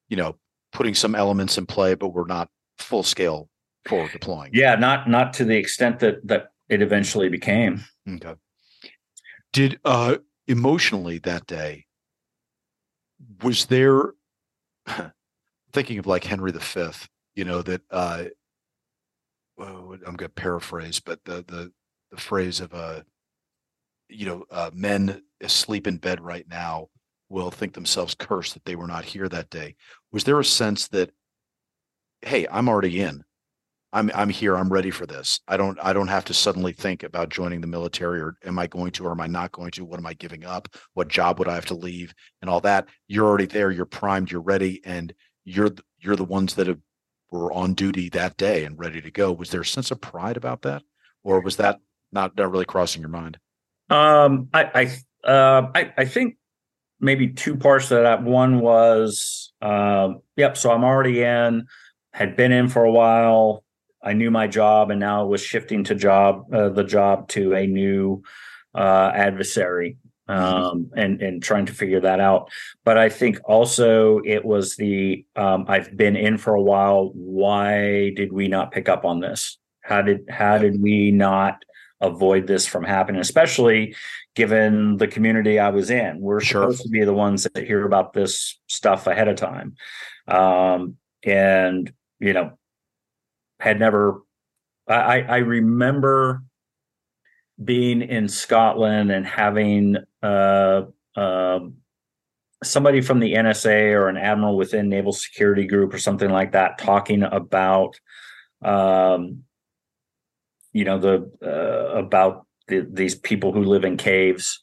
[SPEAKER 1] you know putting some elements in play but we're not full scale for deploying.
[SPEAKER 2] Yeah not not to the extent that that it eventually became.
[SPEAKER 1] Okay. Did uh emotionally that day was there <sighs> thinking of like henry v you know that uh well, i'm going to paraphrase but the the the phrase of uh you know uh, men asleep in bed right now will think themselves cursed that they were not here that day. Was there a sense that hey i'm already in i'm i'm here i'm ready for this. I don't i don't have to suddenly think about joining the military or am i going to or am i not going to? What am i giving up? What job would i have to leave? And all that. You're already there you're primed you're ready and you're you're the ones that have, were on duty that day and ready to go. Was there a sense of pride about that? Or was that not, not really crossing your mind?
[SPEAKER 2] Um i i uh, I, I think maybe two parts to that. One was uh, yep so i'm already in had been in for a while I knew my job and now it was shifting to job uh, the job to a new uh, adversary um, and and trying to figure that out. But I think also it was the um, I've been in for a while. Why did we not pick up on this? How did how did we not avoid this from happening? Especially given the community I was in, we're
[SPEAKER 1] Sure.
[SPEAKER 2] supposed to be the ones that hear about this stuff ahead of time, um, and you know had never I, I remember being in Scotland and having uh, uh, somebody from the NSA or an admiral within Naval Security Group or something like that talking about, um, you know, the uh, about the, these people who live in caves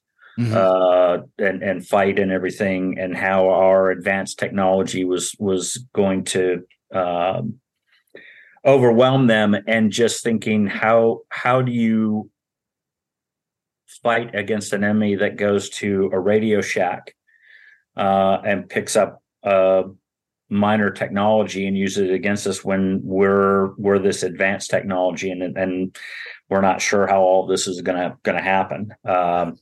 [SPEAKER 2] uh, and and fight and everything, and how our advanced technology was was going to um, overwhelm them, and just thinking how how do you fight against an enemy that goes to a Radio Shack uh, and picks up uh, minor technology and uses it against us when we're we're this advanced technology and and we're not sure how all this is gonna gonna happen. Um,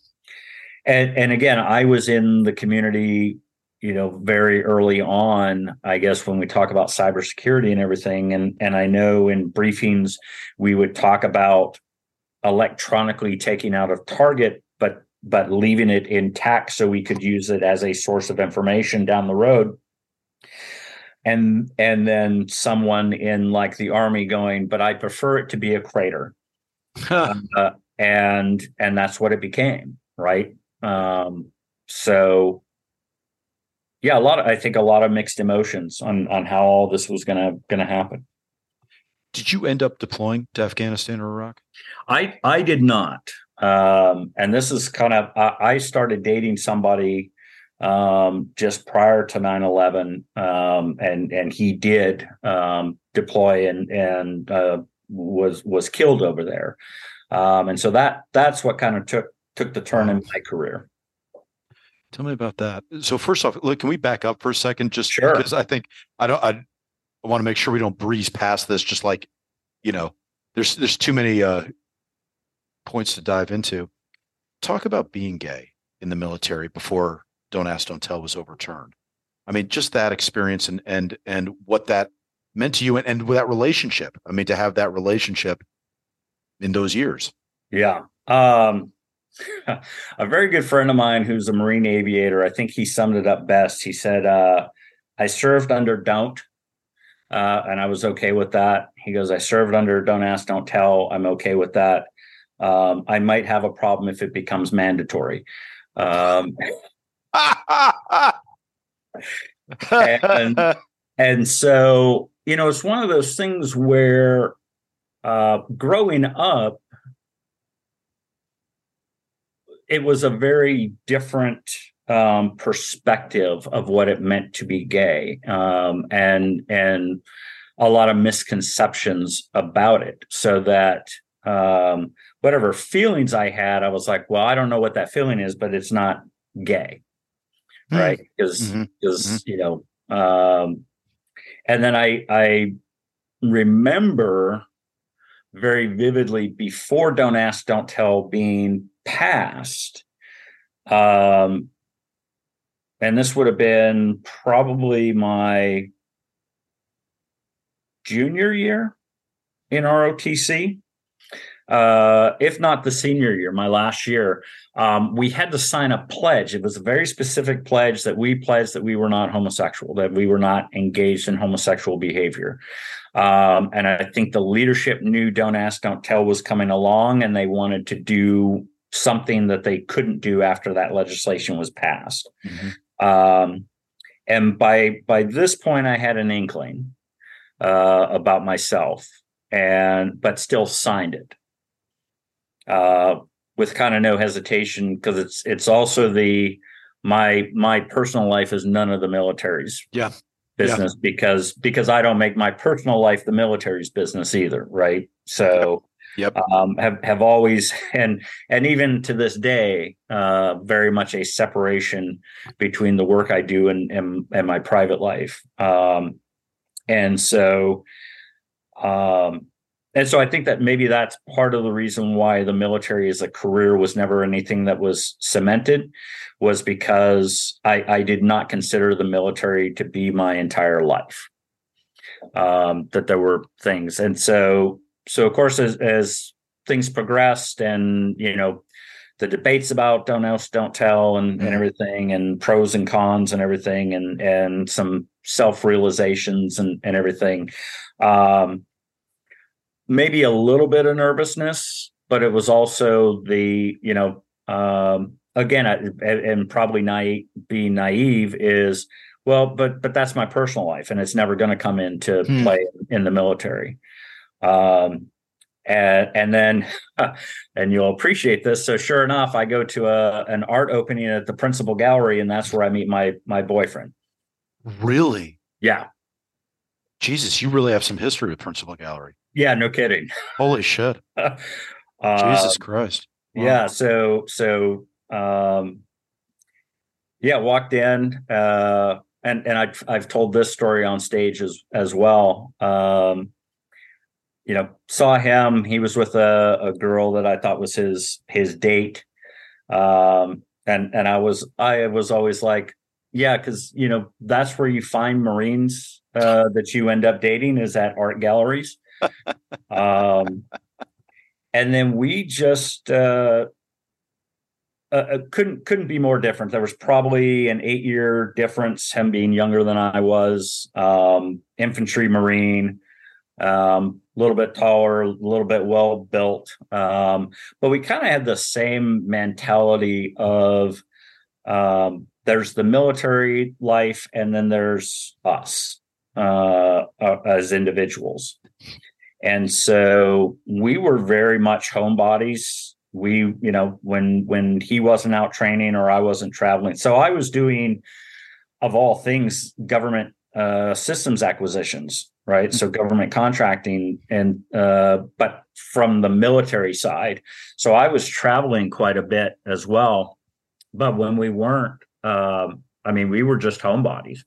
[SPEAKER 2] and and again, I was in the community, you know, very early on. I guess when we talk about cybersecurity and everything, and and I know in briefings we would talk about electronically taking out of target, but but leaving it intact so we could use it as a source of information down the road. And and then someone in like the army going, but I prefer it to be a crater uh, and and that's what it became right um so yeah a lot of i think a lot of mixed emotions on on how all this was gonna gonna happen.
[SPEAKER 1] Did you end up deploying to Afghanistan or Iraq?
[SPEAKER 2] i i did not. Um and this is kind of i, I started dating somebody um just prior to 9-11 um and and he did um deploy and and uh was was killed over there. Um and so that that's what kind of took took the turn in my career
[SPEAKER 1] Tell me about that. So first off, look, can we back up for a second? Just
[SPEAKER 2] Sure.
[SPEAKER 1] because I think I don't. I, I want to make sure we don't breeze past this. Just like, you know, there's there's too many uh, points to dive into. Talk about being gay in the military before "Don't Ask, Don't Tell" was overturned. I mean, just that experience and and and what that meant to you, and, and that relationship. I mean, to have that relationship in those years.
[SPEAKER 2] Yeah. Um, <laughs> a very good friend of mine who's a Marine aviator, I think he summed it up best. He said, uh, I served under don't, uh, and I was okay with that. He goes, I served under don't ask, don't tell. I'm okay with that. Um, I might have a problem if it becomes mandatory. Um, And- and so, you know, it's one of those things where uh, growing up, it was a very different um, perspective of what it meant to be gay, um, and and a lot of misconceptions about it so that um, whatever feelings I had, I was like, well, I don't know what that feeling is, but it's not gay. Mm-hmm. Right. Because, because, mm-hmm. you know, um, and then I, I remember very vividly before Don't Ask, Don't Tell being passed. Um, and this would have been probably my junior year in ROTC, uh, if not the senior year, my last year. Um, we had to sign a pledge. It was a very specific pledge that we pledged that we were not homosexual, that we were not engaged in homosexual behavior. Um, and I think the leadership knew Don't Ask, Don't Tell was coming along, and they wanted to do something that they couldn't do after that legislation was passed. Mm-hmm. Um, and by by this point, I had an inkling uh, about myself, and but still signed it uh, with kind of no hesitation because it's it's also the my my personal life is none of the military's
[SPEAKER 1] yeah
[SPEAKER 2] business yeah. because because I don't make my personal life the military's business either, right? So
[SPEAKER 1] yep.
[SPEAKER 2] Um, have have always and and even to this day, uh, very much a separation between the work I do and and, and my private life. Um, and so um, and so I think that maybe that's part of the reason why the military as a career was never anything that was cemented was because I, I did not consider the military to be my entire life. Um, that there were things, and so so of course as, as things progressed, and you know the debates about don't ask, don't tell, and, and mm-hmm. everything, and pros and cons, and everything, and and some self realizations and and everything. Um, maybe a little bit of nervousness, but it was also the you know um, again and probably naive, being naive is well, but but that's my personal life, and it's never going to come into hmm. play in the military. Um, and and then <laughs> and you'll appreciate this. So sure enough, I go to a an art opening at the principal gallery, and that's where I meet my my boyfriend.
[SPEAKER 1] Really?
[SPEAKER 2] Yeah.
[SPEAKER 1] Jesus, you really have some history with Principal Gallery.
[SPEAKER 2] Yeah, no kidding.
[SPEAKER 1] Holy shit. <laughs> uh, Jesus Christ.
[SPEAKER 2] Wow. Yeah. So, so, um, yeah, walked in, uh, and, and I've, I've told this story on stage as, as well. Um, you know, saw him, he was with a, a girl that I thought was his, his date. Um, and, and I was, I was always like, yeah, cause you know, that's where you find Marines, uh, that you end up dating is at art galleries <laughs> um, and then we just uh, uh, uh, couldn't couldn't be more different. There was probably an eight year difference. Him being younger than I was, um, infantry marine, a little bit taller, a little bit well built, um, but we kind of had the same mentality of um, there's the military life, and then there's us uh, uh as individuals. And so we were very much homebodies. We, you know, when when he wasn't out training or I wasn't traveling. So I was doing of all things government uh, systems acquisitions, right? So government contracting and uh, but from the military side. So I was traveling quite a bit as well. But when we weren't, um, I mean, we were just homebodies.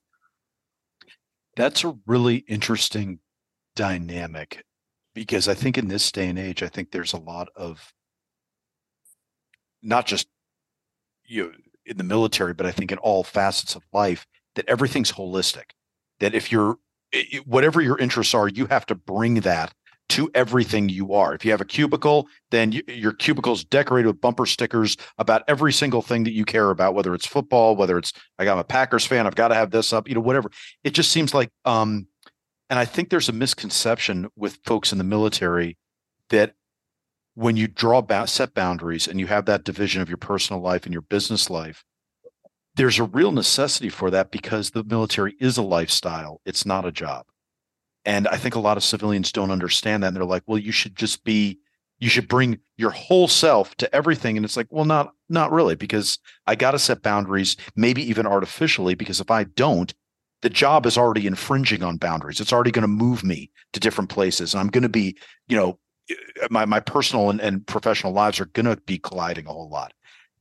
[SPEAKER 1] That's a really interesting dynamic because I think in this day and age, I think there's a lot of not just you know, in the military, but I think in all facets of life that everything's holistic. That if you're whatever your interests are, you have to bring that to everything you are. If you have a cubicle, then you, your is decorated with bumper stickers about every single thing that you care about, whether it's football, whether it's I got a Packers fan, I've got to have this up, you know, whatever. It just seems like um, and I think there's a misconception with folks in the military that when you draw ba- set boundaries and you have that division of your personal life and your business life, there's a real necessity for that because the military is a lifestyle. It's not a job. And I think a lot of civilians don't understand that. And they're like, well, you should just be, you should bring your whole self to everything. And it's like, well, not, not really, because I got to set boundaries, maybe even artificially, because if I don't, the job is already infringing on boundaries. It's already going to move me to different places. And I'm going to be, you know, my, my personal and, and professional lives are going to be colliding a whole lot.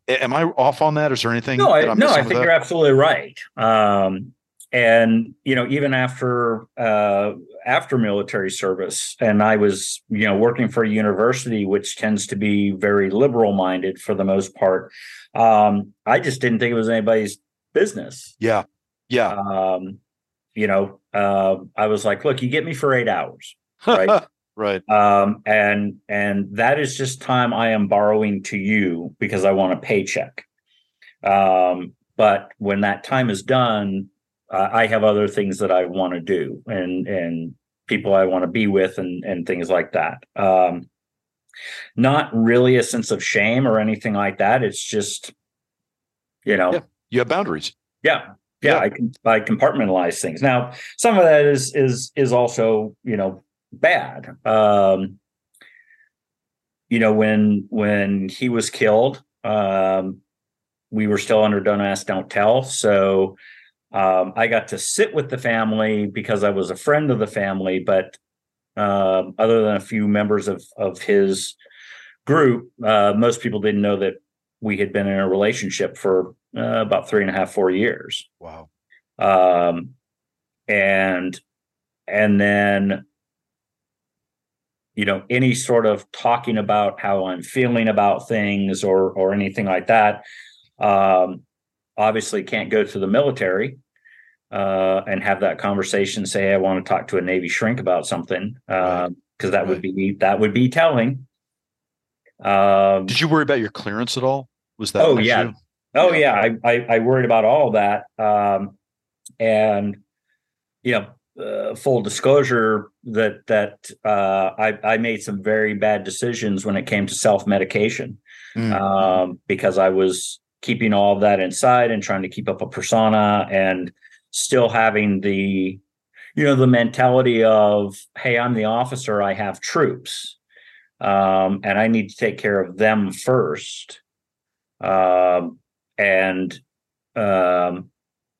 [SPEAKER 1] Am I off on that? Is there anything?
[SPEAKER 2] No, I, no, I think you're absolutely right. Um, and you know, even after uh, after military service, and I was you know working for a university which tends to be very liberal minded for the most part. Um, I just didn't think it was anybody's business.
[SPEAKER 1] Yeah, yeah.
[SPEAKER 2] Um, you know, uh, I was like, look, you get me for eight hours, right? <laughs>
[SPEAKER 1] right.
[SPEAKER 2] Um, and and that is just time I am borrowing to you because I want a paycheck. Um, but when that time is done, uh, I have other things that I want to do and and people I want to be with and and things like that. Um, not really a sense of shame or anything like that. It's just, you know,
[SPEAKER 1] yeah, you have boundaries.
[SPEAKER 2] Yeah, yeah, I can I compartmentalize things. Now, some of that is is is also you know bad. Um, you know, when when he was killed, um, we were still under "Don't Ask, Don't Tell," so um, I got to sit with the family because I was a friend of the family, but uh, other than a few members of of his group, uh, most people didn't know that we had been in a relationship for uh, about three and a half, four years.
[SPEAKER 1] Wow.
[SPEAKER 2] Um, and and then you know any sort of talking about how I'm feeling about things or or anything like that. Um, obviously, can't go to the military uh, and have that conversation. Say, I want to talk to a Navy shrink about something because um, that would be that would be telling.
[SPEAKER 1] Um, Did you worry about your clearance at all? Was that?
[SPEAKER 2] Oh yeah, oh yeah. I, I, I worried about all that, um, and you know, uh, full disclosure that that uh, I I made some very bad decisions when it came to self medication mm. um, because I was keeping all of that inside and trying to keep up a persona and still having the you know the mentality of hey i'm the officer i have troops um, and I need to take care of them first. Um, and um,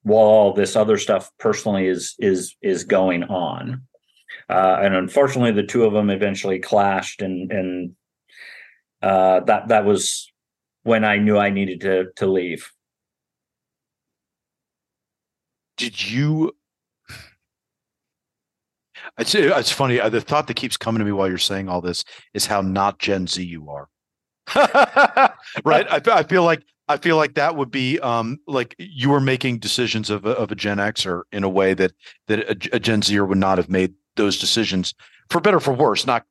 [SPEAKER 2] while this other stuff personally is is is going on, uh, and unfortunately, the two of them eventually clashed, and and uh, that that was when I knew I needed to to leave.
[SPEAKER 1] Did you it's it's funny. Uh, the thought that keeps coming to me while you're saying all this is how not Gen Z you are. <laughs> right? I, I feel like I feel like that would be um, like you were making decisions of a, of a Gen Xer in a way that that a, a Gen Zer would not have made those decisions for better for worse. Not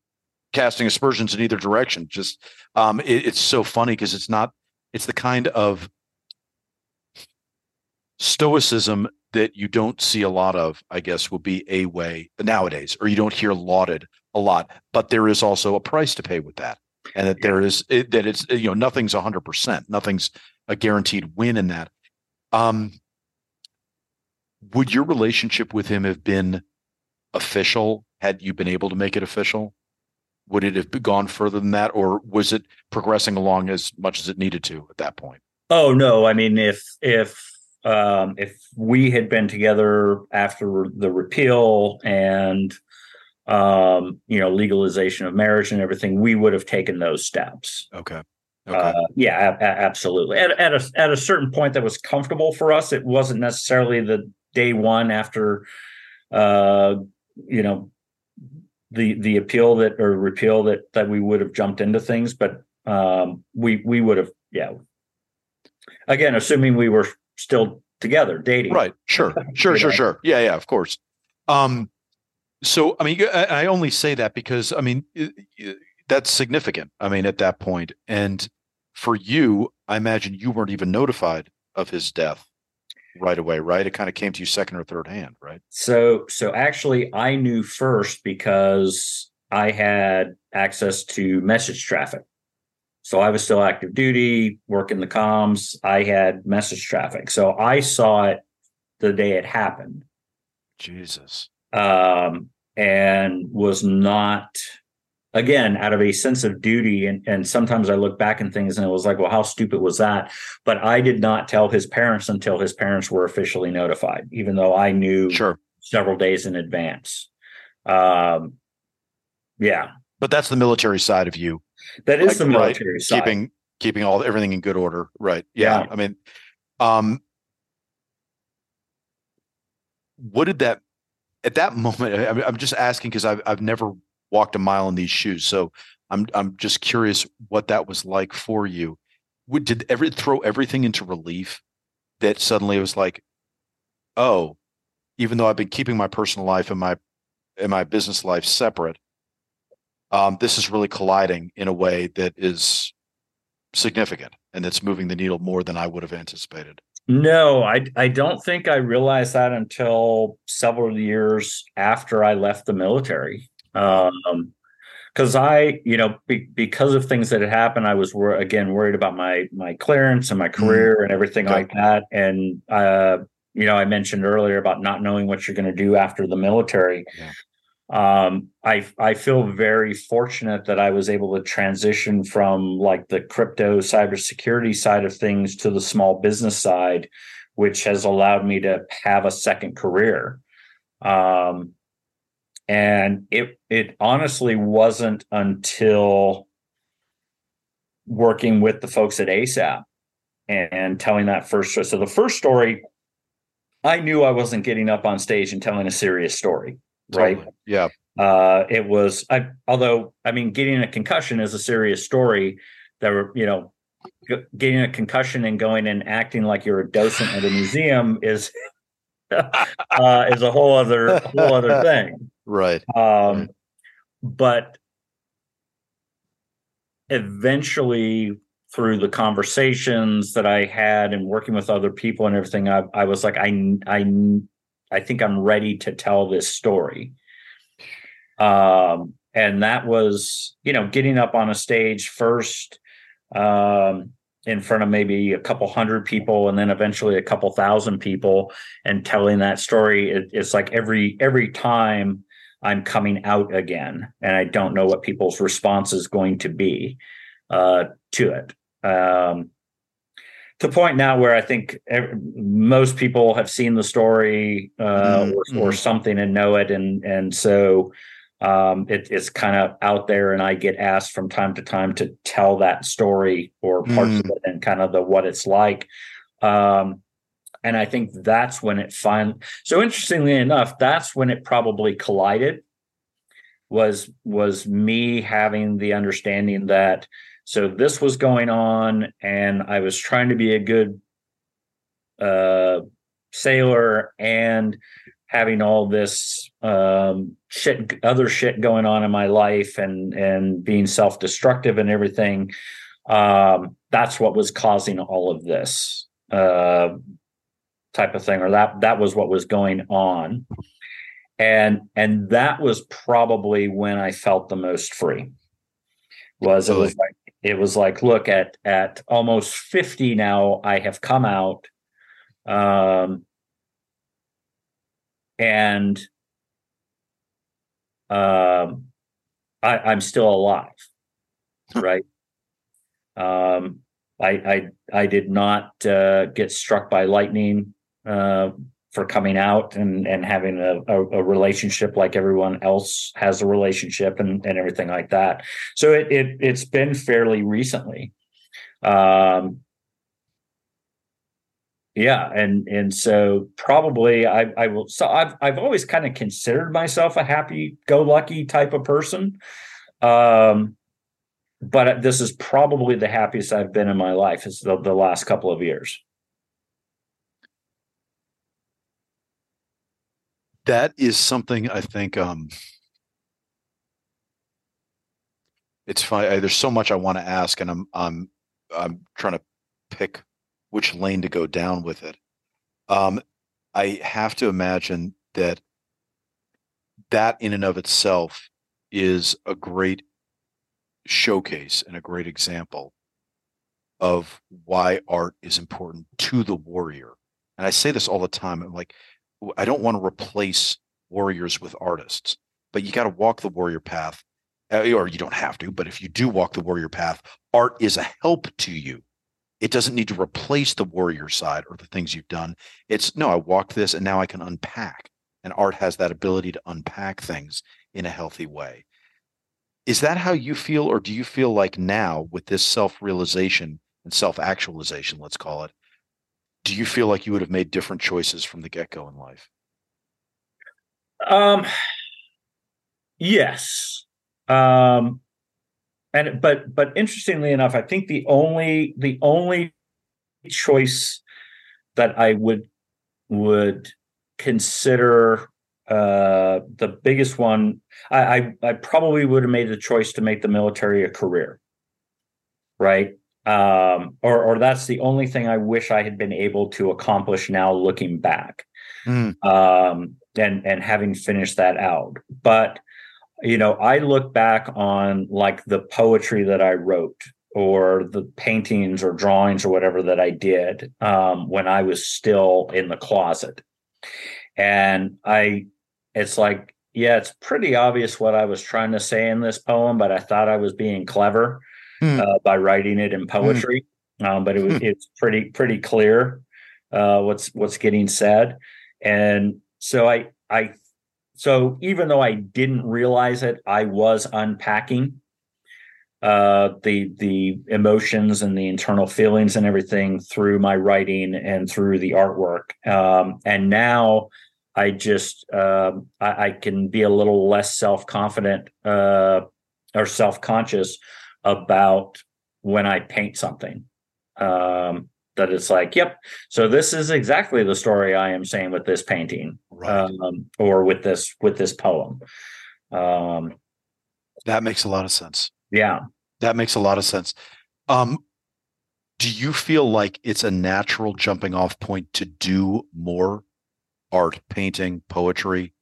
[SPEAKER 1] casting aspersions in either direction. Just um, it, it's so funny because it's not. It's the kind of stoicism that you don't see a lot of, I guess, will be a way nowadays, or you don't hear lauded a lot. But there is also a price to pay with that, and that there is it, that it's you know nothing's hundred percent, nothing's a guaranteed win in that. Um, would your relationship with him have been official had you been able to make it official? Would it have gone further than that, or was it progressing along as much as it needed to at that point?
[SPEAKER 2] Oh no! I mean, if if um, if we had been together after the repeal and um, you know legalization of marriage and everything, we would have taken those steps.
[SPEAKER 1] Okay.
[SPEAKER 2] Okay. Uh, yeah, a- absolutely. At, at a at a certain point that was comfortable for us, it wasn't necessarily the day one after, uh, you know, the the appeal that or repeal that that we would have jumped into things, but um, we we would have yeah. Again, assuming we were still together dating.
[SPEAKER 1] Right. Sure. <laughs> Sure. sure. Sure. Yeah. Yeah. Of course. Um, so, I mean, I only say that because, I mean, that's significant. I mean, at that point, and for you, I imagine you weren't even notified of his death right away, right? It kind of came to you second or third hand, right?
[SPEAKER 2] So, so actually, I knew first because I had access to message traffic. So I was still active duty, working the comms. I had message traffic. So I saw it the day it happened.
[SPEAKER 1] Jesus.
[SPEAKER 2] Um, and was not again out of a sense of duty. And, and sometimes i look back and things and it was like well how stupid was that? But i did not tell his parents until his parents were officially notified even though i knew
[SPEAKER 1] Sure.
[SPEAKER 2] several days in advance. Um yeah.
[SPEAKER 1] But that's the military side of you.
[SPEAKER 2] that is
[SPEAKER 1] Like,
[SPEAKER 2] the
[SPEAKER 1] right,
[SPEAKER 2] military side.
[SPEAKER 1] keeping keeping all everything in good order. Right. Yeah,
[SPEAKER 2] Yeah.
[SPEAKER 1] i mean um what did that at that moment i'm, just asking because I've, I've never walked a mile in these shoes so i'm i'm just curious what that was like for you Would, did ever throw everything into relief that suddenly it was like oh even though i've been keeping my personal life and my and my business life separate um, this is really colliding in a way that is significant and that's moving the needle more than I would have anticipated.
[SPEAKER 2] No, I I don't think I realized that until several years after I left the military. Um, because I, you know, be, because of things that had happened, I was wor- again worried about my my clearance and my career and everything
[SPEAKER 1] Okay.
[SPEAKER 2] like that. And uh, you know, I mentioned earlier about not knowing what you're going to do after the military.
[SPEAKER 1] Yeah.
[SPEAKER 2] Um, I I feel very fortunate that I was able to transition from like the crypto cybersecurity side of things to the small business side, which has allowed me to have a second career. Um, and it it honestly wasn't until working with the folks at ASAP and, and telling that first story. So the first story, I knew I wasn't getting up on stage and telling a serious story, right?
[SPEAKER 1] Yeah.
[SPEAKER 2] Uh, it was, I, although I mean, getting a concussion is a serious story. That were, you know, g- getting a concussion and going and acting like you're a docent at a museum is <laughs> uh, is a whole other whole other <laughs> thing.
[SPEAKER 1] Right.
[SPEAKER 2] Um, But eventually, through the conversations that I had and working with other people and everything, I, I was like, I, I, I think I'm ready to tell this story. Um, and that was, you know, getting up on a stage first, um, in front of maybe a couple hundred people and then eventually a couple thousand people and telling that story. It, it's like every, every time I'm coming out again, and I don't know what people's response is going to be uh, to it. Um, to the point now where I think most people have seen the story uh,
[SPEAKER 1] Mhm,
[SPEAKER 2] or, or something and know it, and and so um, it, it's kind of out there. And I get asked from time to time to tell that story or parts of it and kind of the what it's like. Um, and I think that's when it finally. So interestingly enough, that's when it probably collided. Was was me having the understanding that so this was going on, and I was trying to be a good uh, sailor and having all this um, shit, other shit going on in my life, and and being self destructive and everything. Um, that's what was causing all of this. Uh, type of thing or that that was what was going on and and that was probably when i felt the most free was it was like it was like look at at almost 50 now i have come out um and um i i'm still alive right? Um I, I I did not uh, get struck by lightning uh, for coming out and and having a, a, a, relationship like everyone else has a relationship and, and everything like that. So it, it it's been fairly recently. Um, yeah, and and so probably I I will. So I've I've always kind of considered myself a happy go lucky type of person. Um, but this is probably the happiest I've been in my life is the, the last couple of years.
[SPEAKER 1] That is something I think um it's fine. There's so much I want to ask and I'm I'm I'm trying to pick which lane to go down with it. Um I have to imagine that that in and of itself is a great showcase and a great example of why art is important to the warrior. And I say this all the time. I'm like, I don't want to replace warriors with artists, but you got to walk the warrior path uh, or you don't have to, but if you do walk the warrior path, art is a help to you. It doesn't need to replace the warrior side or the things you've done. It's no, I walked this and now I can unpack. And art has that ability to unpack things in a healthy way. Is that how you feel, or do you feel like now with this self realization and self actualization, let's call it, do you feel like you would have made different choices from the get go in life?
[SPEAKER 2] Um, yes. Um, and but but interestingly enough, I think the only the only choice that I would would consider uh, the biggest one, I, I, I probably would have made the choice to make the military a career, right? Um, or or that's the only thing I wish I had been able to accomplish now, looking back, mm. um, and and having finished that out. But you know, I look back on like the poetry that I wrote or the paintings or drawings or whatever that I did um, when I was still in the closet. And I it's like, yeah, it's pretty obvious what I was trying to say in this poem, but I thought I was being clever mm. uh, by writing it in hmm. poetry. Mm. Um, but it was, hmm. it's pretty pretty clear uh, what's what's getting said, and so I I so even though I didn't realize it, I was unpacking uh, the the emotions and the internal feelings and everything through my writing and through the artwork. Um, and now I just um, I, I, can be a little less self confident uh, or self conscious about when I paint something. Um, that it's like, yep. So this is exactly the story I am saying with this painting, right. um, or with this with this poem. Um,
[SPEAKER 1] that makes a lot of sense.
[SPEAKER 2] Yeah,
[SPEAKER 1] that makes a lot of sense. Um, do you feel like it's a natural jumping off point to do more art, painting, poetry,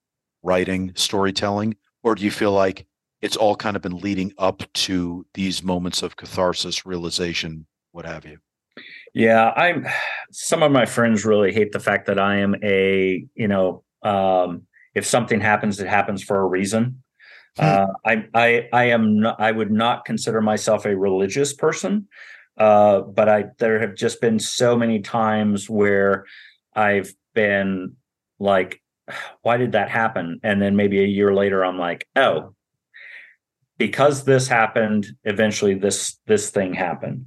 [SPEAKER 1] writing, storytelling? Or do you feel like it's all kind of been leading up to these moments of catharsis, realization, what have you?
[SPEAKER 2] Yeah, I'm some of my friends really hate the fact that I am a, you know, um, if something happens, it happens for a reason. Hmm. Uh, I, I, I am not, I would not consider myself a religious person. Uh, but I, there have just been so many times where I've been like <sighs> why did that happen and then maybe a year later i'm like oh because this happened eventually this this thing happened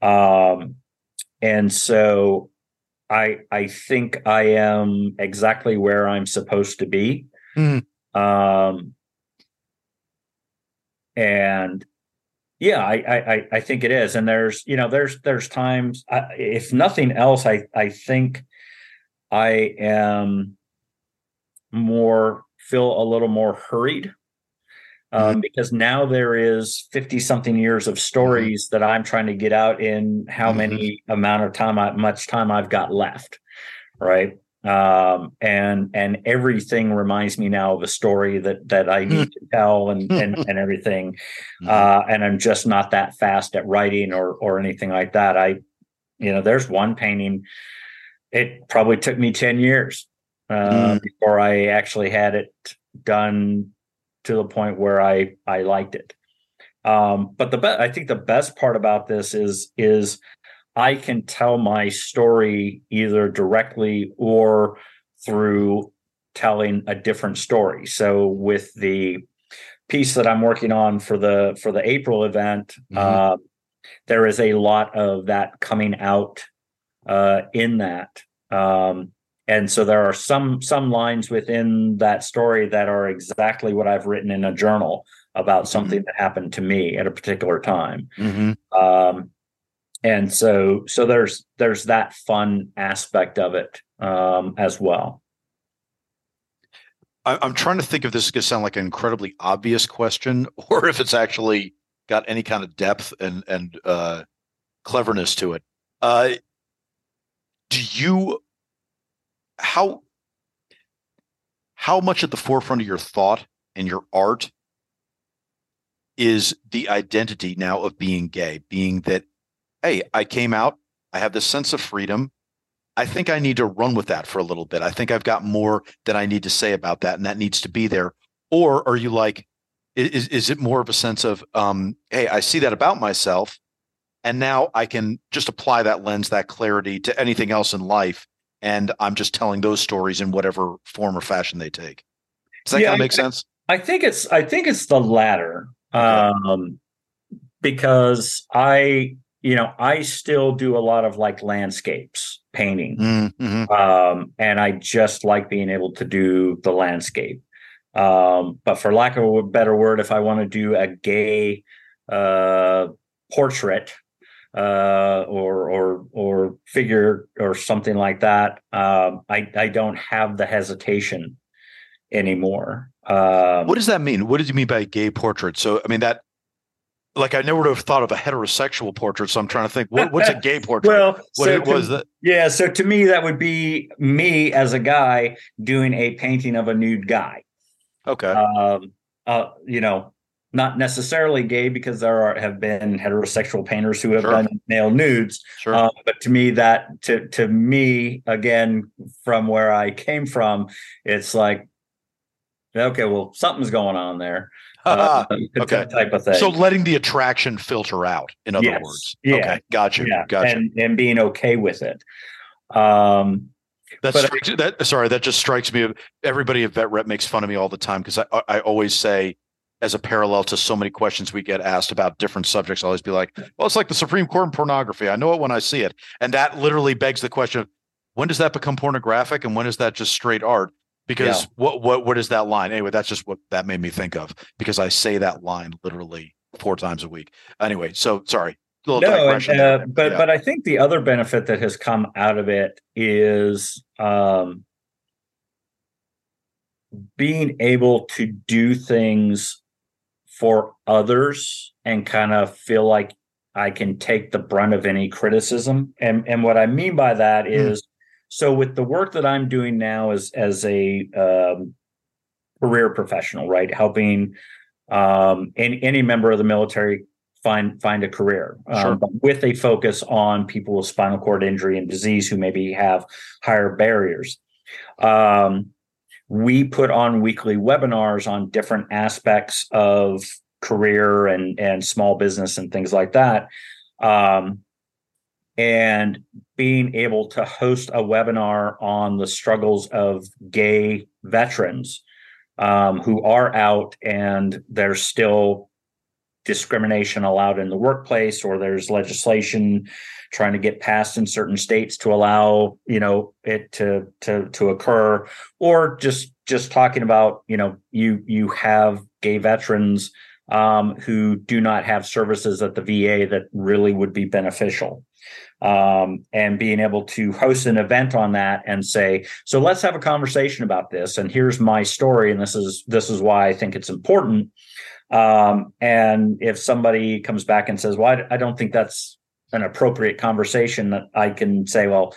[SPEAKER 2] yeah. um and so i i think i am exactly where i'm supposed to be mm. um and yeah I, I i think it is and there's you know there's there's times I, if nothing else i i think I am more feel a little more hurried um, mm-hmm. because now there is 50 something years of mm-hmm. stories mm-hmm. that I'm trying to get out in how mm-hmm. many amount of time I, much time I've got left right um, and and everything reminds me now of a story that that I need to tell and and, <laughs> and everything mm-hmm. uh, and I'm just not that fast at writing or or anything like that I you know there's one painting it probably took me 10 years uh, mm. before I actually had it done to the point where I I liked it. Um, but the be- I think the best part about this is is I can tell my story either directly or through telling a different story. So with the piece that I'm working on for the for the April event, mm-hmm. uh, there is a lot of that coming out uh, in that. Um, and so there are some some lines within that story that are exactly what I've written in a journal about mm-hmm. something that happened to me at a particular time. Mm-hmm. Um, and so so there's there's that fun aspect of it um, as well.
[SPEAKER 1] I'm trying to think if this is going to sound like an incredibly obvious question, <laughs> or if it's actually got any kind of depth and and uh, cleverness to it. Uh, do you how how much at the forefront of your thought and your art is the identity now of being gay being that hey i came out i have this sense of freedom. I think i need to run with that for a little bit. I think i've got more that i need to say about that and that needs to be there. Or are you like Is is it more of a sense of um, hey, I see that about myself, and now I can just apply that lens, that clarity to anything else in life, and I'm just telling those stories in whatever form or fashion they take. Does that yeah, kind of make I, sense?
[SPEAKER 2] I think it's I think it's the latter. Okay. Um, because I, you know, I still do a lot of like landscapes painting. Mm-hmm. Um, and I just like being able to do the landscape. Um, but for lack of a better word, if I want to do a gay uh, portrait uh, or or or figure or something like that, um, I I don't have the hesitation anymore.
[SPEAKER 1] Um, what does that mean? What did you mean by gay portrait? So I mean that like I never would have thought of a heterosexual portrait. So I'm trying to think what, what's a gay <laughs> portrait?
[SPEAKER 2] well,
[SPEAKER 1] what
[SPEAKER 2] so was that? Yeah, so to me that would be me as a guy doing a painting of a nude guy.
[SPEAKER 1] Okay. Um,
[SPEAKER 2] uh, you know, not necessarily gay because there are have been heterosexual painters who have sure. done male nudes. Sure. Uh, but to me, that to to me again from where I came from, it's like okay, well something's going on there. <laughs>
[SPEAKER 1] Uh, okay. Type of thing. So letting the attraction filter out, in other yes. words.
[SPEAKER 2] Yeah.
[SPEAKER 1] Okay. Gotcha. Yeah. Gotcha.
[SPEAKER 2] And, and being okay with it. Um,
[SPEAKER 1] that strikes, that sorry, that just strikes me. Everybody at Vet Rep makes fun of me all the time because I I always say, as a parallel to so many questions we get asked about different subjects, I always be like, well, it's like the Supreme Court in pornography. I know it when I see it, and that literally begs the question: when does that become pornographic, and when is that just straight art? because yeah. what what what is that line anyway that's just what that made me think of because i say that line literally four times a week anyway so sorry
[SPEAKER 2] no, uh, but yeah. but i think the other benefit that has come out of it is um, being able to do things for others and kind of feel like i can take the brunt of any criticism and and what i mean by that is, mm. so with the work that I'm doing now as as a um, career professional, right, helping um, any, any member of the military find find a career, um, sure. with a focus on people with spinal cord injury and disease who maybe have higher barriers. Um, we put on weekly webinars on different aspects of career and and small business and things like that. Um, and being able to host a webinar on the struggles of gay veterans um, who are out and there's still discrimination allowed in the workplace or there's legislation trying to get passed in certain states to allow you know it to to to occur or just just talking about you know you you have gay veterans um, who do not have services at the VA that really would be beneficial um, and being able to host an event on that and say, so let's have a conversation about this. And here's my story, and this is this is why I think it's important. Um, and if somebody comes back and says, "Well, I, I don't think that's an appropriate conversation," that I can say, "Well,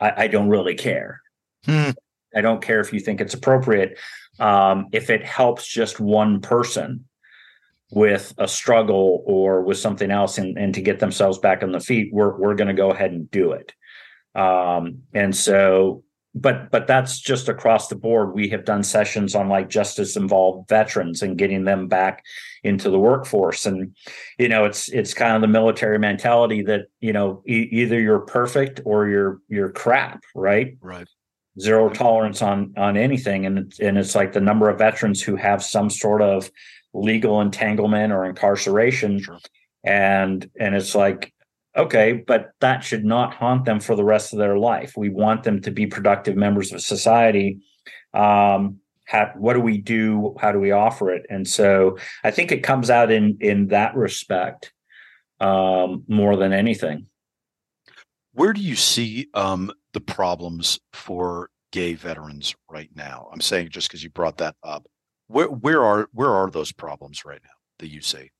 [SPEAKER 2] I, I don't really care. Hmm. I don't care if you think it's appropriate. Um, if it helps just one person." with a struggle or with something else and, and to get themselves back on the feet, we're we're going to go ahead and do it. Um, and so, but but that's just across the board. We have done sessions on like justice involved veterans and getting them back into the workforce. And you know, it's it's kind of the military mentality that you know e- either you're perfect or you're you're crap, right?
[SPEAKER 1] Right
[SPEAKER 2] zero tolerance on on anything and and it's like the number of veterans who have some sort of legal entanglement or incarceration sure. and and it's like okay but that should not haunt them for the rest of their life. We want them to be productive members of society. Um how, what do we do? How do we offer it? And so i think it comes out in in that respect um more than anything.
[SPEAKER 1] Where do you see um the problems for gay veterans right now? I'm saying just because you brought that up. Where where are where are those problems right now that you see?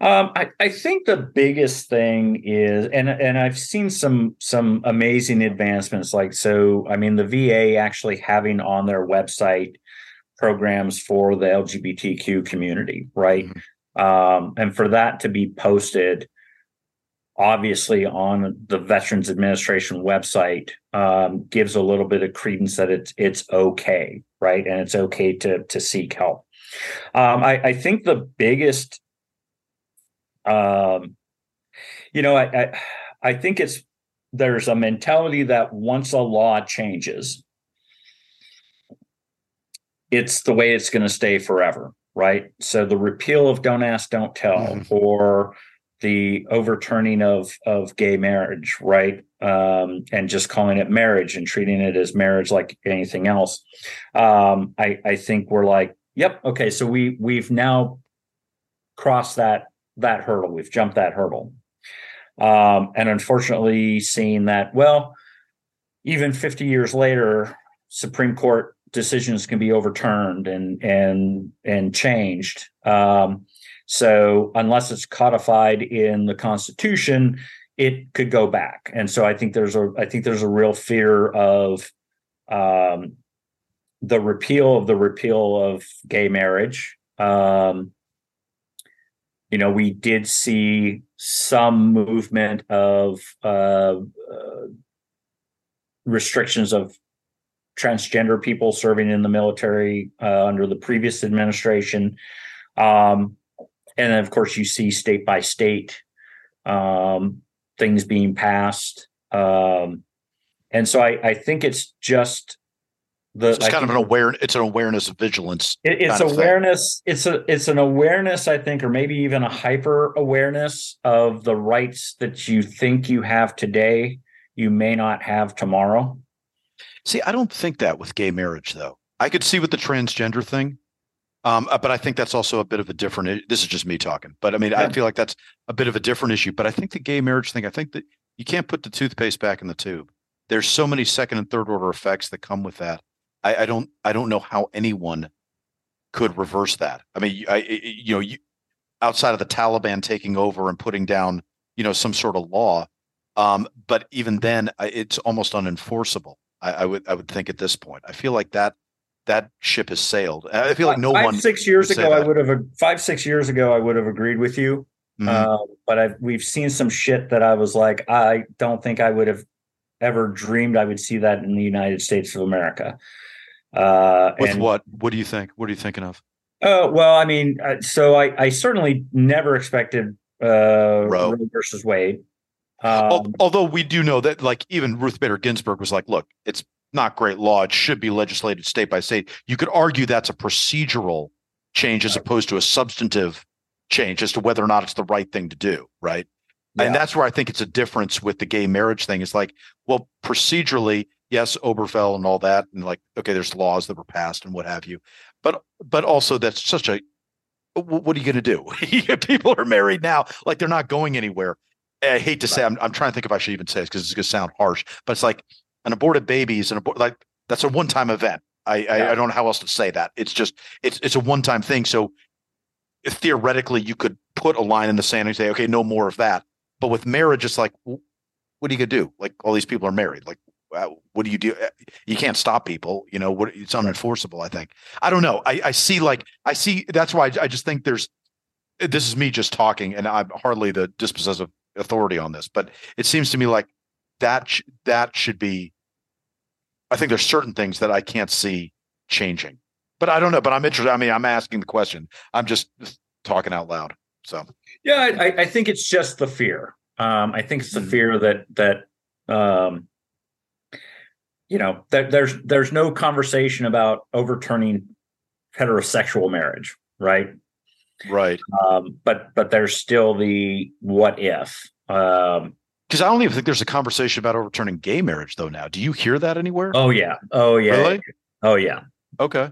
[SPEAKER 2] Um, I, I think the biggest thing is, and and I've seen some some amazing advancements. Like so, I mean, the VA actually having on their website programs for the LGBTQ community, right? Mm-hmm. Um, and for that to be posted, obviously on the Veterans Administration website, um, gives a little bit of credence that it's it's okay, right? And it's okay to to seek help. Um, I, I think the biggest, um, you know, I, I I think it's there's a mentality that once a law changes, it's the way it's going to stay forever, right? So the repeal of Don't Ask, Don't Tell, mm-hmm. or the overturning of of gay marriage, right? Um, and just calling it marriage and treating it as marriage like anything else. Um, I, I think we're like, yep, okay, so we we've now crossed that that hurdle. We've jumped that hurdle. Um, and unfortunately, seeing that, well, even 50 years later, Supreme Court decisions can be overturned and and and changed. Um, so unless it's codified in the Constitution, it could go back. And so I think there's a I think there's a real fear of um, the repeal of the repeal of gay marriage. Um, you know, we did see some movement of uh, uh, restrictions of transgender people serving in the military uh, under the previous administration. Um, and then, of course, you see state by state um, things being passed. Um, and so I, I think it's just
[SPEAKER 1] the it's kind of an aware it's an awareness of vigilance
[SPEAKER 2] it, it's awareness it's a it's an awareness i think or maybe even a hyper awareness of the rights that you think you have today you may not have tomorrow
[SPEAKER 1] see i don't think that with gay marriage though i could see with the transgender thing um, uh, but I think that's also a bit of a different. This is just me talking, but I mean, yeah. I feel like that's a bit of a different issue. But I think the gay marriage thing. I think that you can't put the toothpaste back in the tube. There's so many second and third order effects that come with that. I, I don't. I don't know how anyone could reverse that. I mean, I, you know, you, outside of the Taliban taking over and putting down, you know, some sort of law. Um, but even then, it's almost unenforceable. I, I would. I would think at this point. I feel like that that ship has sailed. I feel like no
[SPEAKER 2] five,
[SPEAKER 1] one.
[SPEAKER 2] Six years ago, I would have five six years ago, I would have agreed with you. Mm-hmm. Uh, but I've, we've seen some shit that I was like, I don't think I would have ever dreamed I would see that in the United States of America.
[SPEAKER 1] Uh, With and, what? What do you think? What are you thinking of?
[SPEAKER 2] Oh well, I mean, uh, so I, I certainly never expected uh, Roe. Roe versus Wade.
[SPEAKER 1] Um, Although we do know that, like, even Ruth Bader Ginsburg was like, "Look, it's not great law. It should be legislated state by state. You could argue that's a procedural change as opposed to a substantive change as to whether or not it's the right thing to do, right? Yeah. And that's where I think it's a difference with the gay marriage thing. Is like, well, procedurally, yes, Obergefell and all that, and like, okay, there's laws that were passed and what have you, but but also that's such a what are you going to do? <laughs> People are married now, like they're not going anywhere. I hate to say, I'm, I'm trying to think if I should even say this because it's going to sound harsh, but it's like an aborted baby is an abort like that's a one time event. I, yeah. I, I don't know how else to say that. It's just it's it's a one time thing. So theoretically, you could put a line in the sand and say, okay, no more of that. But with marriage, it's like, what are you gonna do? Like all these people are married. Like, what do you do? Uh, you can't stop people. You know, what it's unenforceable. I think. I don't know. I, I see like I see. That's why I, I just think there's. This is me just talking, and I'm hardly the dispossessive authority on this, but it seems to me like that sh- that should be I think there's certain things that I can't see changing. But I don't know. But I'm interested. I mean, I'm asking the question. I'm just talking out loud. So
[SPEAKER 2] yeah, I, I think it's just the fear. Um, I think it's the mm-hmm. fear that that um, you know that there's there's no conversation about overturning heterosexual marriage, right?
[SPEAKER 1] Right.
[SPEAKER 2] Um, but but there's still the what if. Um,
[SPEAKER 1] because I don't even think there's a conversation about overturning gay marriage though now. Do you hear that anywhere?
[SPEAKER 2] Oh yeah. Oh yeah. Really? Oh yeah.
[SPEAKER 1] Okay.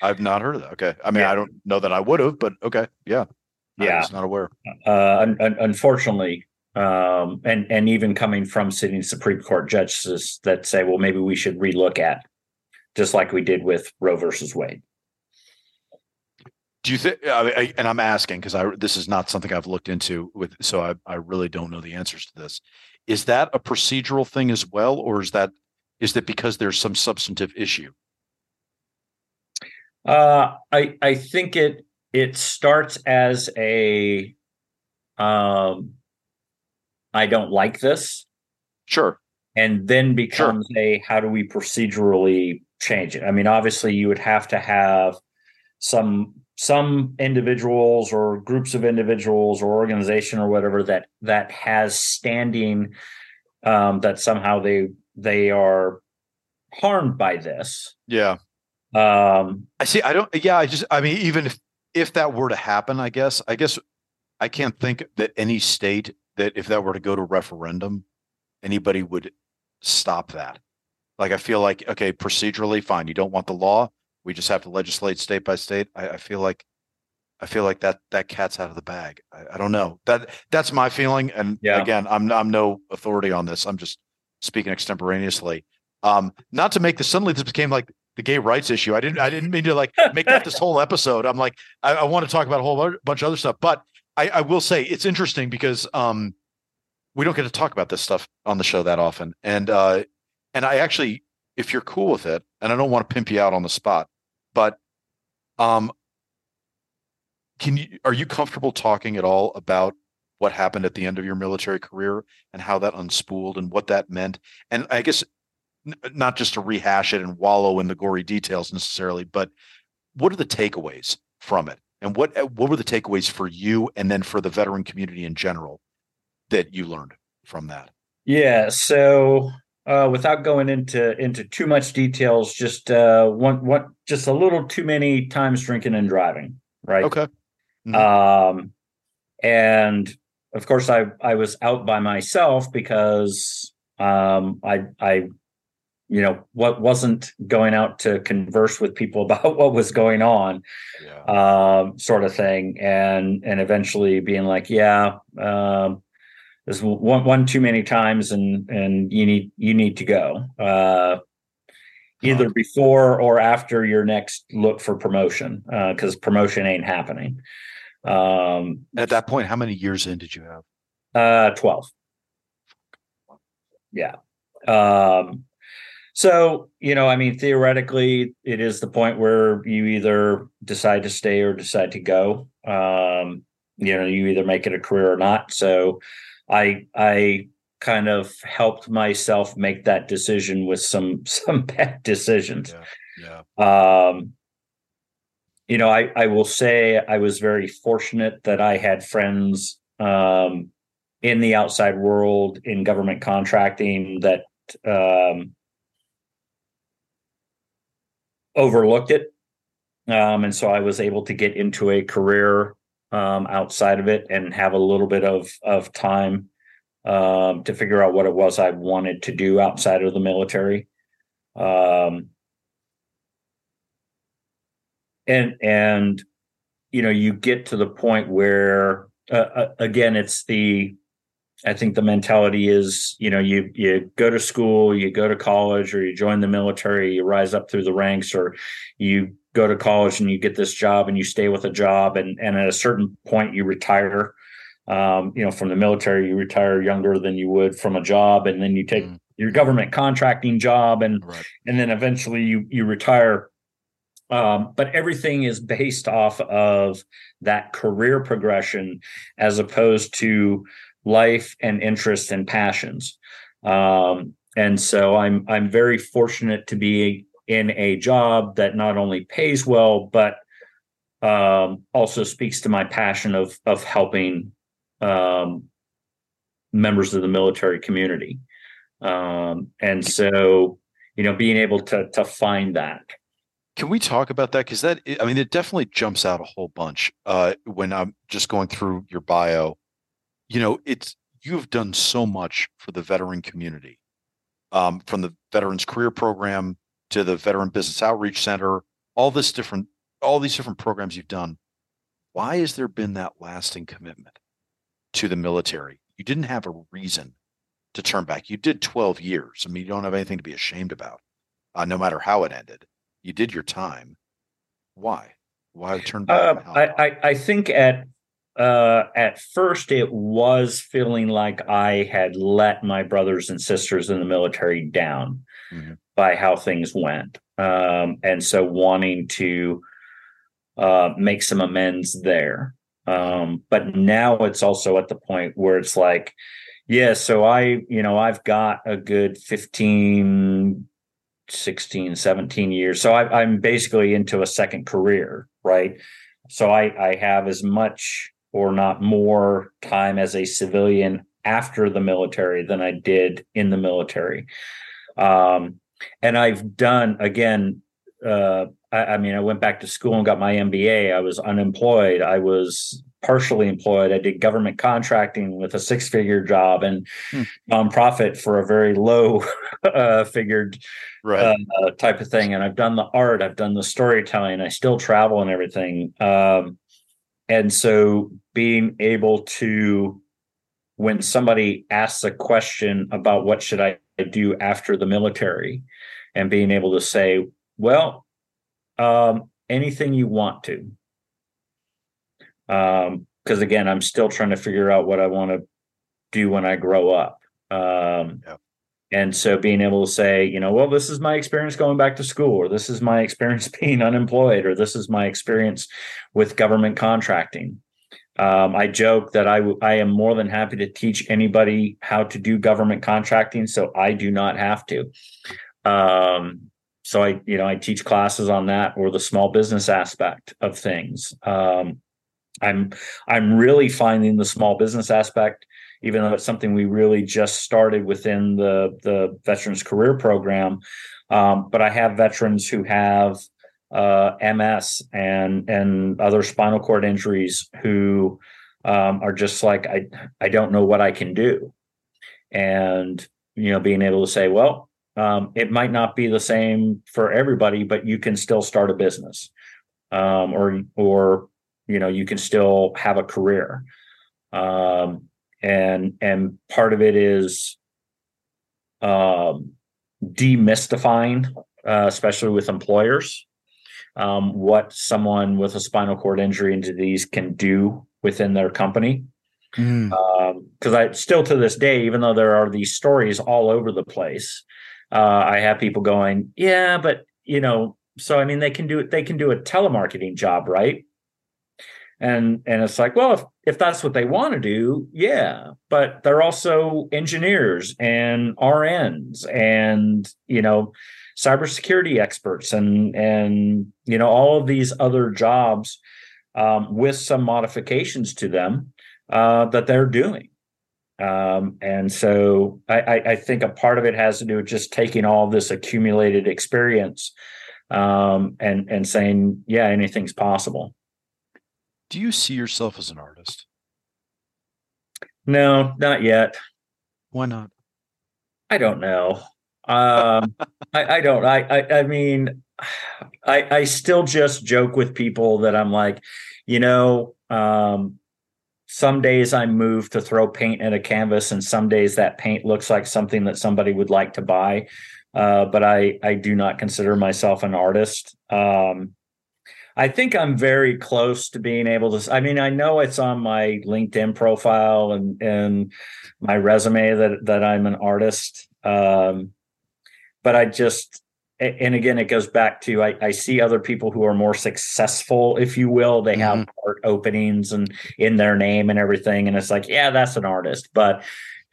[SPEAKER 1] I've not heard of that. Okay. I mean, yeah. I don't know that I would have, but okay. Yeah.
[SPEAKER 2] Yeah.
[SPEAKER 1] I was not aware.
[SPEAKER 2] Uh, un- un- unfortunately, um, and and even coming from sitting Supreme Court judges that say, well, maybe we should relook at, just like we did with Roe versus Wade.
[SPEAKER 1] Do you think? and I'm asking because I this is not something I've looked into with, so I I really don't know the answers to this. Is that a procedural thing as well, or is that is that because there's some substantive issue?
[SPEAKER 2] Uh, I I think it it starts as a um, I don't like this.
[SPEAKER 1] Sure.
[SPEAKER 2] And then becomes sure. a how do we procedurally change it? I mean, obviously, you would have to have some some individuals or groups of individuals or organization or whatever that that has standing um, that somehow they they are harmed by this.
[SPEAKER 1] Yeah.
[SPEAKER 2] Um,
[SPEAKER 1] I see. I don't. Yeah. I just. I mean, even if if that were to happen, I guess. I guess I can't think that any state that if that were to go to referendum, anybody would stop that. Like I feel like okay, procedurally fine. You don't want the law. We just have to legislate state by state. I, I feel like I feel like that that cat's out of the bag. I, I don't know. That that's my feeling. And
[SPEAKER 2] Yeah.
[SPEAKER 1] again, I'm I'm no authority on this. I'm just speaking extemporaneously. Um, not to make this suddenly this became like the gay rights issue. I didn't I didn't mean to like make that this <laughs> whole episode. I'm like I, I want to talk about a whole bunch of other stuff, but I, I will say it's interesting because um we don't get to talk about this stuff on the show that often. And uh and I actually, if you're cool with it, and I don't want to pimp you out on the spot, but um can you are you comfortable talking at all about what happened at the end of your military career and how that unspooled and what that meant? And I guess n- not just to rehash it and wallow in the gory details necessarily, but what are the takeaways from it? And what uh, what were the takeaways for you and then for the veteran community in general that you learned from that?
[SPEAKER 2] Yeah. So uh, without going into into too much details, just uh, one one just a little too many times drinking and driving. Right.
[SPEAKER 1] Okay. Mhm.
[SPEAKER 2] Um, and of course, I I was out by myself because um, I I you know what wasn't going out to converse with people <laughs> about what was going on
[SPEAKER 1] Yeah.
[SPEAKER 2] um, sort of thing, and and eventually being like, yeah, um, there's one one too many times, and and you need you need to go. Uh, Either before or after your next look for promotion, because promotion ain't happening. Um,
[SPEAKER 1] At that point, how many years in did you have?
[SPEAKER 2] uh, 12. Yeah. Um, so, you know, I mean, theoretically, it is the point where you either decide to stay or decide to go. Um, you know, you either make it a career or not. So I, I kind of helped myself make that decision with some, <laughs> some bad decisions.
[SPEAKER 1] Yeah.
[SPEAKER 2] Um, you know, I, I will say I was very fortunate that I had friends um, in the outside world in government contracting that um, overlooked it. Um, and so I was able to get into a career um, outside of it and have a little bit of, of time um, to figure out what it was I wanted to do outside of the military. Um, and and you know you get to the point where uh, uh, again it's the i think the mentality is you know you you go to school you go to college or you join the military you rise up through the ranks or you go to college and you get this job and you stay with a job and and at a certain point you retire um, you know from the military you retire younger than you would from a job and then you take
[SPEAKER 1] Mhm.
[SPEAKER 2] your government contracting job and
[SPEAKER 1] Right.
[SPEAKER 2] and then eventually you you retire um, but everything is based off of that career progression as opposed to life and interests and passions um, and so i'm i'm very fortunate to be in a job that not only pays well but um, also speaks to my passion of of helping um, members of the military community um, and so you know being able to to find that
[SPEAKER 1] Can we talk about that? Because that, I mean, it definitely jumps out a whole bunch uh, when I'm just going through your bio. You know, it's you've done so much for the veteran community, um, from the Veterans Career Program to the Veteran Business Outreach Center, all this different, all these different programs you've done. Why has there been that lasting commitment to the military? You didn't have a reason to turn back. You did 12 years. I mean, you don't have anything to be ashamed about, uh, no matter how it ended you did your time. Why? Why turn back?
[SPEAKER 2] Uh, I. I I think at uh, at first it was feeling like I had let my brothers and sisters in the military down
[SPEAKER 1] Mhm.
[SPEAKER 2] by how things went, um, and so wanting to uh, make some amends there. Um, but now it's also at the point where it's like, yeah, so I, you know, I've got a good 15, 16, 17 years. So I, I'm basically into a second career, right? so I, I have as much or not more time as a civilian after the military than I did in the military. Um, and I've done again. Uh, I, I, mean, I went back to school and got my MBA. I was unemployed. I was partially employed. I did government contracting with a six-figure job and hmm. nonprofit for a very low <laughs> uh, figured right. uh, type of thing. And I've done the art. I've done the storytelling. I still travel and everything. Um, and so, being able to when somebody asks a question about what should I do after the military and being able to say, well, um, anything you want to. Um, because again, I'm still trying to figure out what I want to do when I grow up. Um, yeah. And so being able to say, you know, well, this is my experience going back to school, or this is my <laughs> experience being unemployed, or this is my experience with government contracting. Um, I joke that I, w- I am more than happy to teach anybody how to do government contracting, so I do not have to. Um, so I, you know, I teach classes on that or the small business aspect of things. Um, I'm I'm really finding the small business aspect, even though it's something we really just started within the the Veterans Career Program. Um, but I have veterans who have uh, MS and and other spinal cord injuries who um, are just like I I don't know what I can do, and you know being able to say, well, um, it might not be the same for everybody, but you can still start a business, um, or or you know you can still have a career, um, and and part of it is um, demystifying, uh, especially with employers um, what someone with a spinal cord injury and disease can do within their company. Because mm. um, I still to this day, even though there are these stories all over the place, uh, I have people going, "Yeah, but you know, so I mean, they can do it. They can do a telemarketing job, right?" And and it's like, well, if if that's what they want to do, yeah, but they're also engineers and RNs and you know cybersecurity experts and and you know all of these other jobs um, with some modifications to them uh, that they're doing. Um, and so I, I, think a part of it has to do with just taking all this accumulated experience um, and and saying, yeah, anything's possible.
[SPEAKER 1] Do you see yourself as an artist?
[SPEAKER 2] No, not yet.
[SPEAKER 1] Why not?
[SPEAKER 2] I don't know. Um, <laughs> I, I, don't. I, I, I mean, I, I still just joke with people that I'm like, you know, um, some days I move to throw paint at a canvas, and some days that paint looks like something that somebody would like to buy. Uh, but I, I do not consider myself an artist. Um, I think I'm very close to being able to. I mean, I know it's on my LinkedIn profile and and my resume that that I'm an artist. Um, but I just and again it goes back to I, I, see other people who are more successful if you will they have mm-hmm. art openings and in their name and everything and it's like yeah that's an artist but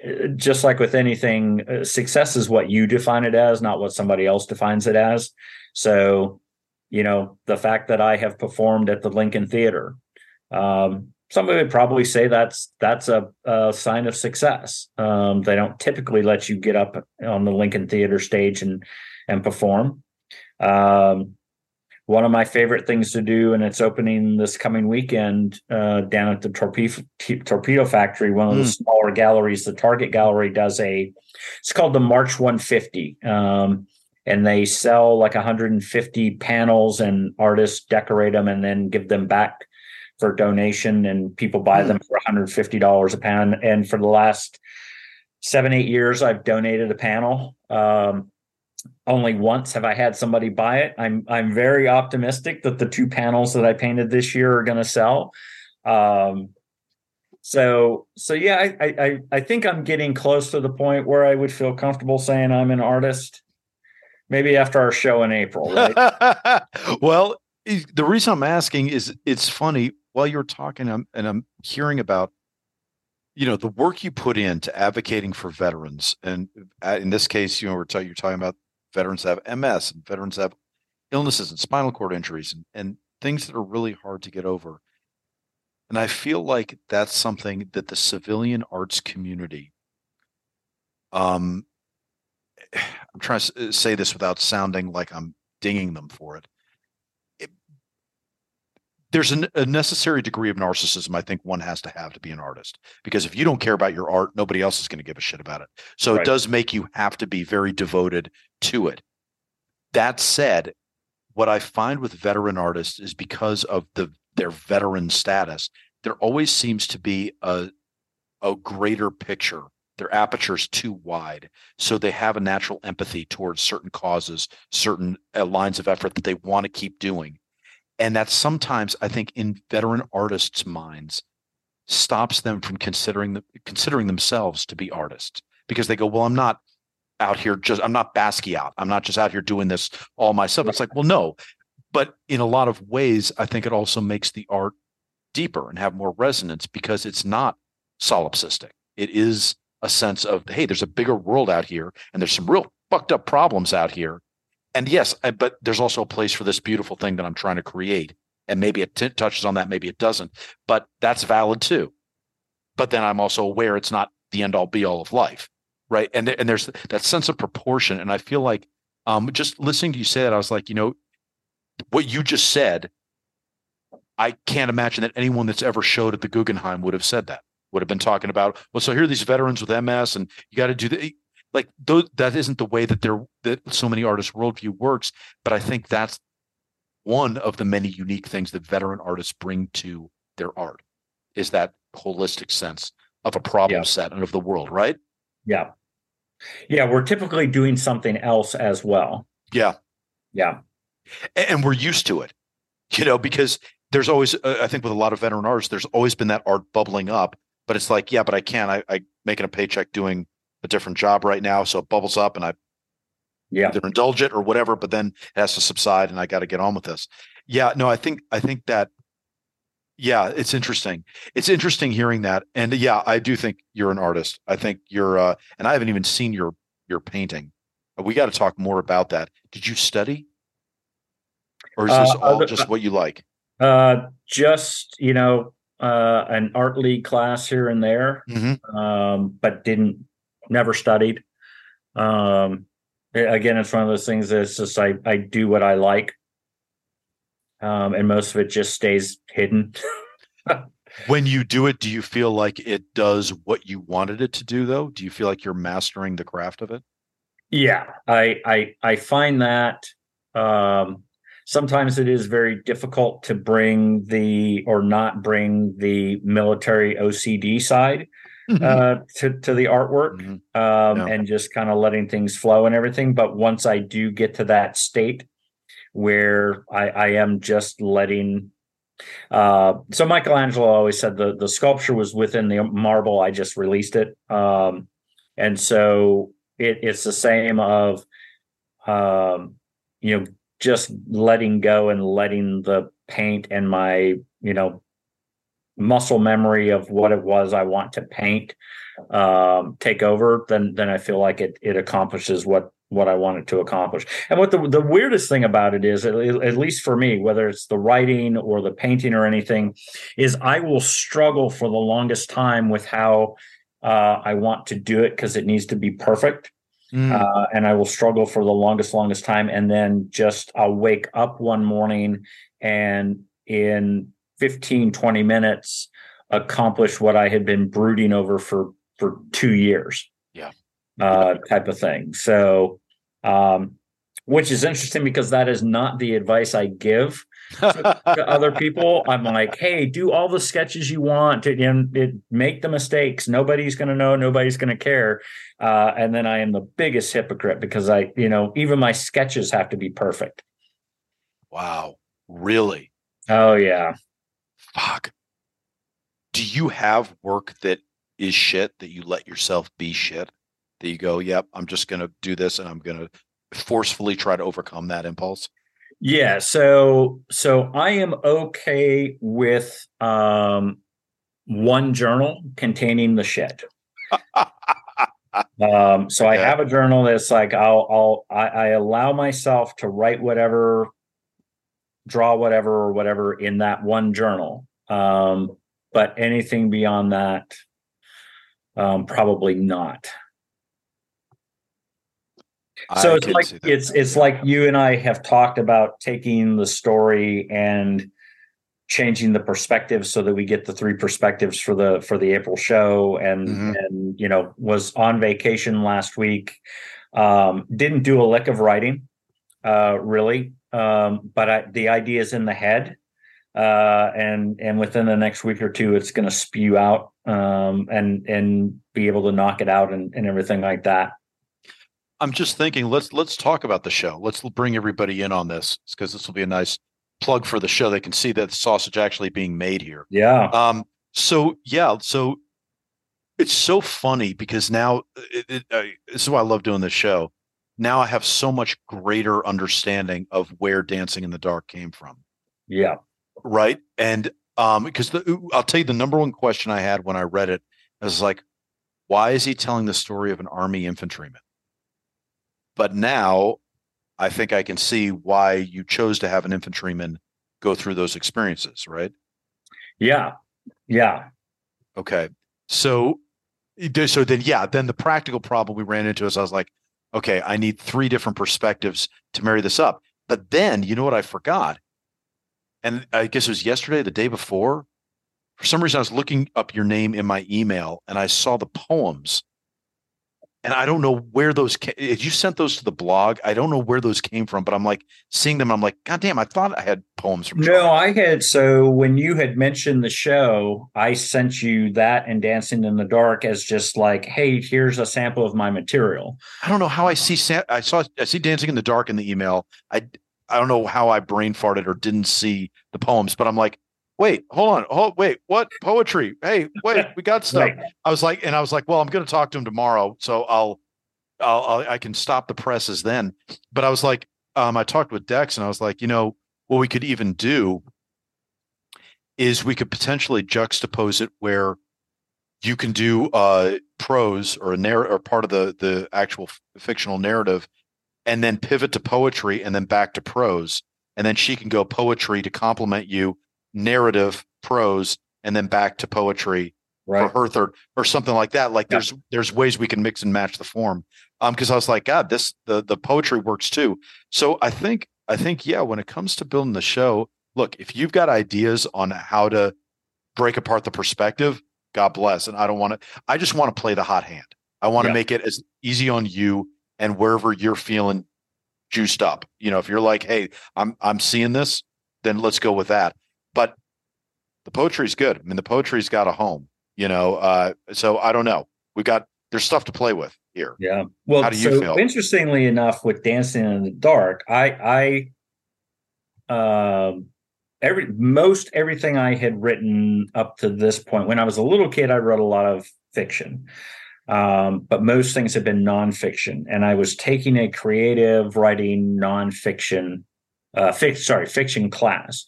[SPEAKER 2] uh, just like with anything uh, success is what you define it as not what somebody else defines it as so you know the fact that i have performed at the lincoln theater um, somebody would probably say that's that's a, a sign of success. Um, they don't typically let you get up on the Lincoln Theater stage and and perform. Um, one of my favorite things to do, and it's opening this coming weekend uh, down at the torpedo, torpedo factory, one of mm. the hmm. smaller galleries. The Target Gallery does a, it's called the March 150. Um, and they sell like 150 panels and artists decorate them and then give them back for donation and people buy them for $150 a pound. And for the last seven, eight years, I've donated a panel. Um, only once have I had somebody buy it. I'm I'm very optimistic that the two panels that I painted this year are going to sell. Um, so so yeah, I, I I think I'm getting close to the point where I would feel comfortable saying I'm an artist. Maybe after our show in April, right? <laughs>
[SPEAKER 1] well, the reason I'm asking is it's funny while you're talking, I'm, and I'm hearing about, you know, the work you put into advocating for veterans, and uh, in this case, you know, we're you're talking about veterans have MS and veterans have illnesses and spinal cord injuries, and, and things that are really hard to get over. And I feel like that's something that the civilian arts community, um, I'm trying to uh, say this without sounding like I'm dinging them for it. it there's a, a necessary degree of narcissism I think one has to have to be an artist because if you don't care about your art, nobody else is going to give a shit about it. So right. it does make you have to be very devoted to it. That said, what I find with veteran artists is because of the their veteran status, there always seems to be a a greater picture. Their aperture's too wide, so they have a natural empathy towards certain causes, certain uh, lines of effort that they want to keep doing, and that sometimes I think in veteran artists' minds stops them from considering the, considering themselves to be artists because they go, well, I'm not out here just I'm not Basquiat. I'm not just out here doing this all myself. It's like, well, no. But in a lot of ways, I think it also makes the art deeper and have more resonance because it's not solipsistic. It is a sense of, hey, there's a bigger world out here and there's some real fucked up problems out here. And yes, I, but there's also a place for this beautiful thing that I'm trying to create. And maybe it t- touches on that, maybe it doesn't, but that's valid too. But then I'm also aware it's not the end all be all of life right? And and there's that sense of proportion, and I feel like um, just listening to you say that, I was like, you know, what you just said. I can't imagine that anyone that's ever showed at the Guggenheim would have said that. Would have been talking about, well, so here are these veterans with MS, and you got to do the like. Those, that isn't the way that they're that so many artists' worldview works. But I think that's one of the many unique things that veteran artists bring to their art is that holistic sense of a problem yeah. set and of the world, right?
[SPEAKER 2] Yeah. Yeah, we're typically doing something else as well.
[SPEAKER 1] Yeah.
[SPEAKER 2] Yeah.
[SPEAKER 1] And we're used to it, you know, because there's always, uh, I think with a lot of veteran artists, there's always been that art bubbling up, but it's like, yeah, but I can't, I, I making a paycheck doing a different job right now. So it bubbles up and I
[SPEAKER 2] yeah.
[SPEAKER 1] either indulge it or whatever, but then it has to subside and I got to get on with this. Yeah, no, I think, I think that yeah, it's interesting. It's interesting hearing that. And yeah, I do think you're an artist. I think you're uh and I haven't even seen your your painting. We got to talk more about that. Did you study? Or is this uh, all just what you like?
[SPEAKER 2] Uh just, you know, uh an art league class here and there.
[SPEAKER 1] Mm-hmm.
[SPEAKER 2] Um but didn't never studied. Um again, it's one of those things that's just I I do what I like um, and most of it just stays hidden. <laughs>
[SPEAKER 1] when you do it, do you feel like it does what you wanted it to do? Though, do you feel like you're mastering the craft of it?
[SPEAKER 2] Yeah, I I I find that um, sometimes it is very difficult to bring the or not bring the military OCD side mm-hmm. uh, to to the artwork mm-hmm. um, and just kind of letting things flow and everything. But once I do get to that state where I, I am just letting uh, so Michelangelo always said the the sculpture was within the marble. I just released it, um, and so it, it's the same of, um, you know, just letting go and letting the paint and my you know muscle memory of what it was I want to paint um, take over. Then then I feel like it it accomplishes what what I wanted to accomplish. And what the, the weirdest thing about it is, at, at, least for me, whether it's the writing or the painting or anything, is I will struggle for the longest time with how uh, I want to do it because it needs to be perfect. Mm. Uh, and I will struggle for the longest, longest time. And then just I'll wake up one morning and in 15, 20 minutes, accomplish what I had been brooding over for, for two years.
[SPEAKER 1] Yeah
[SPEAKER 2] uh, type of thing. So, um, which is interesting because that is not the advice I give to, other people. I'm like, hey, do all the sketches you want, to, and it, make the mistakes. Nobody's going to know. Nobody's going to care. Uh, and then I am the biggest hypocrite because I, you know, even my sketches have to be perfect.
[SPEAKER 1] Wow, really?
[SPEAKER 2] Oh yeah.
[SPEAKER 1] Fuck. Do you have work that is shit that you let yourself be shit? that you go, yep, I'm just going to do this and I'm going to forcefully try to overcome that impulse?
[SPEAKER 2] Yeah, so so I am okay with um one journal containing the shit. <laughs> um so okay. I have a journal that's like I'll I'll I, I allow myself to write whatever draw whatever or whatever in that one journal. Um, but anything beyond that, um, probably not. So
[SPEAKER 1] I
[SPEAKER 2] it's like it's it's like you and I have talked about taking the story and changing the perspective so that we get the three perspectives for the for the April show and
[SPEAKER 1] Mhm.
[SPEAKER 2] and you know was on vacation last week. Um didn't do a lick of writing uh really. Um but I, the idea is in the head uh and and within the next week or two it's going to spew out um and and be able to knock it out and, and everything like that
[SPEAKER 1] I'm just thinking let's let's talk about the show. Let's bring everybody in on this because this will be a nice plug for the show. They can see that the sausage actually being made here.
[SPEAKER 2] yeah
[SPEAKER 1] Um, so yeah, so it's so funny because now it, it, uh, this is why I love doing this show. Now I have so much greater understanding of where Dancing in the Dark came from,
[SPEAKER 2] yeah
[SPEAKER 1] right? And um, because the, I'll tell you the number one question I had when I read it is like, why is he telling the story of an army infantryman? But now I think I can see why you chose to have an infantryman go through those experiences, right?
[SPEAKER 2] yeah yeah
[SPEAKER 1] Okay. So, eh, so then, yeah, then the practical problem we ran into is I was like, okay, I need three different perspectives to marry this up. But then, you know what I forgot? And I guess it was yesterday, the day before. For some reason, I was looking up your name in my email and I saw the poems. And I don't know where those came. Eh, you sent those to the blog. I don't know where those came from, but I'm like seeing them. I'm like, God damn, I thought I had poems from.
[SPEAKER 2] No,
[SPEAKER 1] Charlie."
[SPEAKER 2] I had so when you had mentioned the show, I sent you that and Dancing in the Dark as just like, hey, here's a sample of my material.
[SPEAKER 1] I don't know how I see I saw I see Dancing in the Dark in the email. I I don't know how I brain farted or didn't see the poems, but I'm like, wait, hold on, hold wait, what poetry? Hey, wait, we got <laughs> stuff.
[SPEAKER 2] Right.
[SPEAKER 1] I was like, and I was like, well, I'm going to talk to him tomorrow, so I'll, I'll, I'll I can stop the presses then. But I was like, um, I talked with Dex, and I was like, you know, what we could even do is we could potentially juxtapose it where you can do uh prose or a narr- or part of the the actual f- fictional narrative and then pivot to poetry and then back to prose and then she can go poetry to complement you narrative prose and then back to poetry
[SPEAKER 2] Right.
[SPEAKER 1] for her third or something like that. Like
[SPEAKER 2] Yeah.
[SPEAKER 1] there's there's ways we can mix and match the form. Um because i was like god this the the poetry works too. So i think i think yeah when it comes to building the show look if you've got ideas on how to break apart the perspective god bless. And i don't want to i just want to play the hot hand. I want to
[SPEAKER 2] Yeah.
[SPEAKER 1] make it as easy on you and wherever you're feeling juiced up. You know if you're like hey i'm i'm seeing this then let's go with that but the poetry's good i mean the poetry's got a home you know uh so i don't know we got there's stuff to play with here
[SPEAKER 2] Yeah. Well,
[SPEAKER 1] How do you
[SPEAKER 2] so
[SPEAKER 1] feel?
[SPEAKER 2] interestingly enough, with Dancing in the Dark, I I um every most everything I had written up to this point. When I was a little kid, I wrote a lot of fiction. Um, but most things have been nonfiction. And I was taking a creative writing nonfiction, uh fic, sorry, fiction class.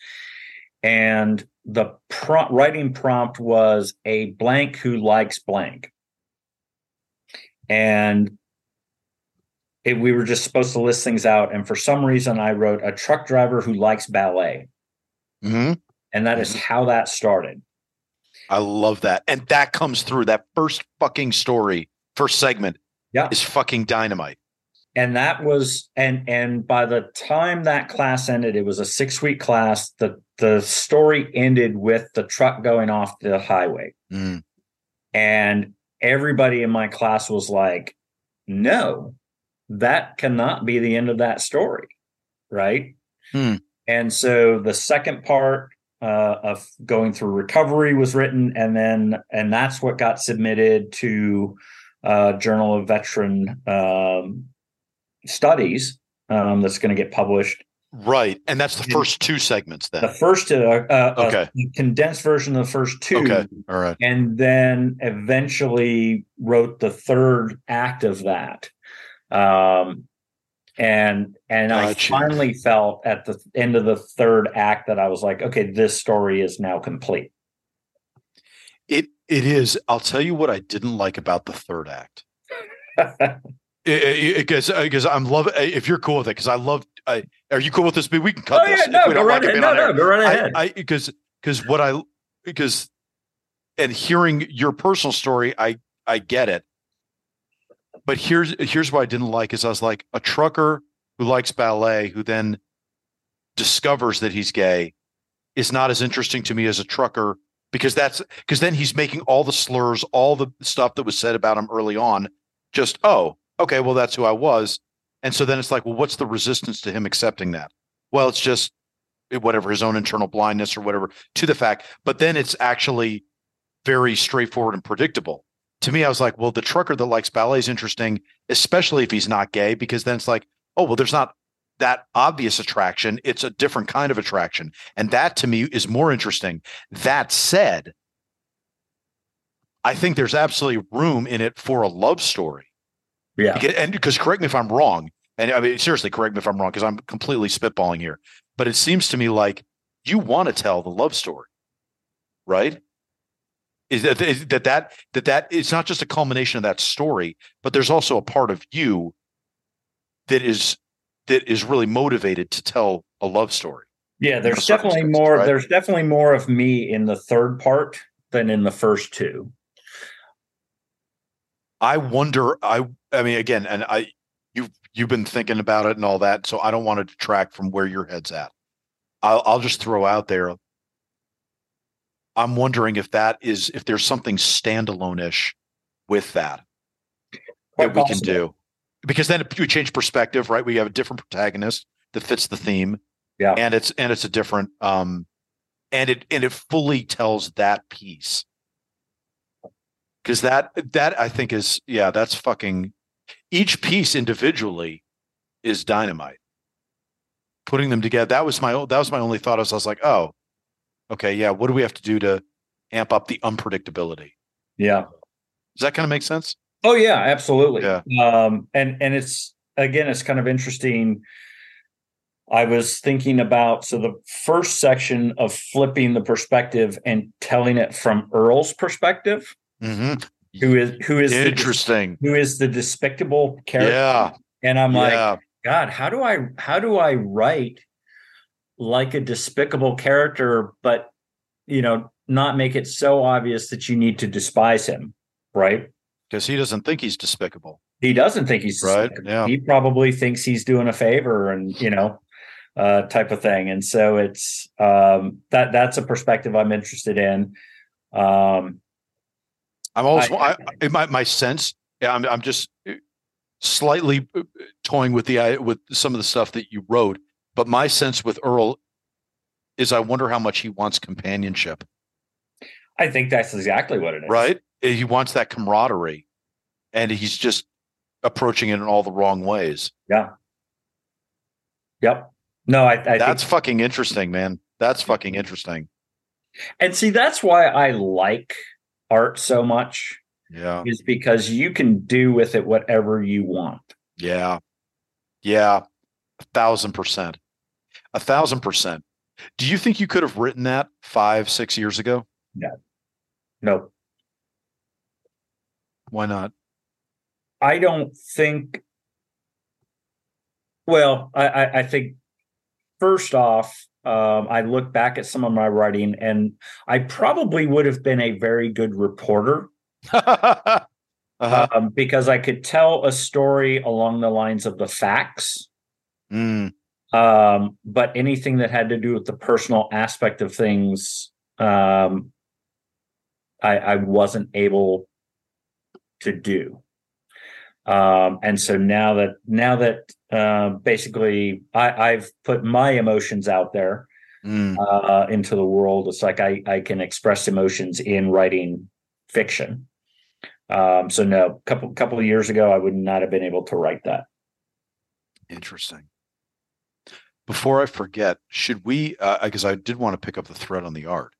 [SPEAKER 2] And the pro- writing prompt was a blank who likes blank. And it, we were just supposed to list things out. And for some reason i wrote a truck driver who likes ballet.
[SPEAKER 1] Hmm
[SPEAKER 2] and that is how that started.
[SPEAKER 1] I love that. And that comes through. That first fucking story first segment
[SPEAKER 2] Yeah.
[SPEAKER 1] is fucking dynamite
[SPEAKER 2] and that was and and by the time that class ended it was a six week class the the story ended with the truck going off the highway
[SPEAKER 1] Mm.
[SPEAKER 2] and everybody in my class was like no that cannot be the end of that story right
[SPEAKER 1] Hmm.
[SPEAKER 2] and so the second part uh, of going through recovery was written and then and that's what got submitted to uh, journal of veteran um, studies um, that's going to get published.
[SPEAKER 1] Right and that's the first two segments Then.
[SPEAKER 2] The first uh, uh,
[SPEAKER 1] Okay.
[SPEAKER 2] a condensed version of the first two
[SPEAKER 1] okay all right.
[SPEAKER 2] and then eventually wrote the third act of that. Um and and i finally felt at the end of the third act that i was like okay this story is now complete.
[SPEAKER 1] It it is. I'll tell you what i didn't like about the third act <laughs> because because I'm love if you're cool with it because I love I are you cool with this? We can cut
[SPEAKER 2] Oh
[SPEAKER 1] this.
[SPEAKER 2] yeah, no, go right
[SPEAKER 1] be
[SPEAKER 2] No, no, go right ahead.
[SPEAKER 1] I because because what I because and hearing your personal story, I I get it. But here's here's what I didn't like is I was like a trucker who likes ballet who then discovers that he's gay is not as interesting to me as a trucker because that's because then he's making all the slurs, all the stuff that was said about him early on, just oh, okay, well that's who I was. And so then it's like, well, what's the resistance to him accepting that? Well, it's just whatever his own internal blindness or whatever to the fact. But then it's actually very straightforward and predictable. To me, I was like, well, the trucker that likes ballet is interesting, especially if he's not gay, because then it's like, oh, well, there's not that obvious attraction. It's a different kind of attraction. And that to me is more interesting. That said, I think there's absolutely room in it for a love story.
[SPEAKER 2] Yeah.
[SPEAKER 1] Because- And because correct me if I'm wrong, and I mean seriously, correct me if I'm wrong, because I'm completely spitballing here. But it seems to me like you want to tell the love story, right? Is that is that that that that it's not just a culmination of that story, but there's also a part of you that is that is really motivated to tell a love story.
[SPEAKER 2] Yeah, there's definitely more.
[SPEAKER 1] right?
[SPEAKER 2] There's definitely more of me in the third part than in the first two.
[SPEAKER 1] I wonder. I I mean, again, and I you've you've been thinking about it and all that, so I don't want to detract from where your head's at. I'll I'll just throw out there. I'm wondering if that is if there's something standalone-ish with that
[SPEAKER 2] Quite
[SPEAKER 1] that we can do, because then we change perspective, right? We have a different protagonist that fits the theme,
[SPEAKER 2] Yeah.
[SPEAKER 1] and it's and it's a different um, and it and it fully tells that piece because that that I think is yeah that's fucking each piece individually is dynamite. Putting them together that was my that was my only thought. I was, I was like, oh, okay, yeah. What do we have to do to amp up the unpredictability?
[SPEAKER 2] Yeah.
[SPEAKER 1] Does that kind of make sense?
[SPEAKER 2] Oh yeah, absolutely.
[SPEAKER 1] Yeah.
[SPEAKER 2] Um, and and it's again, it's kind of interesting. I was thinking about so the first section of flipping the perspective and telling it from Earl's perspective,
[SPEAKER 1] Mm-hmm.
[SPEAKER 2] who is who is the,
[SPEAKER 1] Interesting.
[SPEAKER 2] who is the despicable character.
[SPEAKER 1] Yeah.
[SPEAKER 2] And I'm like,
[SPEAKER 1] yeah.
[SPEAKER 2] God, how do I how do I write like a despicable character, but you know, not make it so obvious that you need to despise him, right?
[SPEAKER 1] Because he doesn't think he's despicable.
[SPEAKER 2] He doesn't think he's
[SPEAKER 1] Right,
[SPEAKER 2] despicable.
[SPEAKER 1] yeah.
[SPEAKER 2] He probably thinks he's doing a favor and you know, uh type of thing. And so it's um that that's a perspective I'm interested in. Um
[SPEAKER 1] I'm always
[SPEAKER 2] I-
[SPEAKER 1] I, my my sense. I'm I'm just uh, slightly uh, toying with the i- with some of the stuff that you wrote, but my sense with Earl is I wonder how much he wants companionship.
[SPEAKER 2] I think that's exactly what it is.
[SPEAKER 1] Right? He wants that camaraderie, and he's just approaching it in all the wrong ways.
[SPEAKER 2] Yeah. Yep. No, I, I
[SPEAKER 1] That's fucking interesting, man. That's fucking interesting.
[SPEAKER 2] and see that's why I like art so mm-hmm. much.
[SPEAKER 1] Yeah.
[SPEAKER 2] is because you can do with it whatever you want.
[SPEAKER 1] Yeah. Yeah. A thousand percent. A thousand percent. Do you think you could have written that five, six years ago?
[SPEAKER 2] No, no
[SPEAKER 1] Why not?
[SPEAKER 2] I don't think. Well, I, I, I think first off, um, I look back at some of my writing, and I probably would have been a very good reporter <laughs>
[SPEAKER 1] uh-huh.
[SPEAKER 2] um, because I could tell a story along the lines of the facts.
[SPEAKER 1] Mm,
[SPEAKER 2] um, but anything that had to do with the personal aspect of things, um, I, I wasn't able to do. Um, and so now that now that uh, basically I, I've put my emotions out there
[SPEAKER 1] mm.
[SPEAKER 2] uh, into the world, it's like I, I can express emotions in writing fiction. Um, so no, couple couple of years ago, I would not have been able to write that.
[SPEAKER 1] Interesting. Before I forget, should we, because I did want to pick up the thread on the art,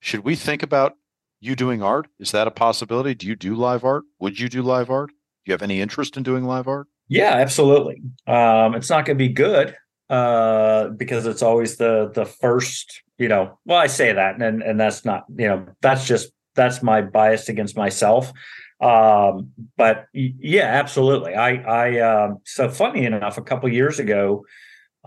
[SPEAKER 1] should we think about you doing art? Is that a possibility? Do you do live art? Would you do live art? Do you have any interest in doing live art?
[SPEAKER 2] Yeah, absolutely. Um, it's not going to be good uh, because it's always the the first. You know, well, I say that, and and that's not. You know, that's just that's my bias against myself. Um, but yeah, absolutely. I, I, uh, so funny enough, a couple years ago,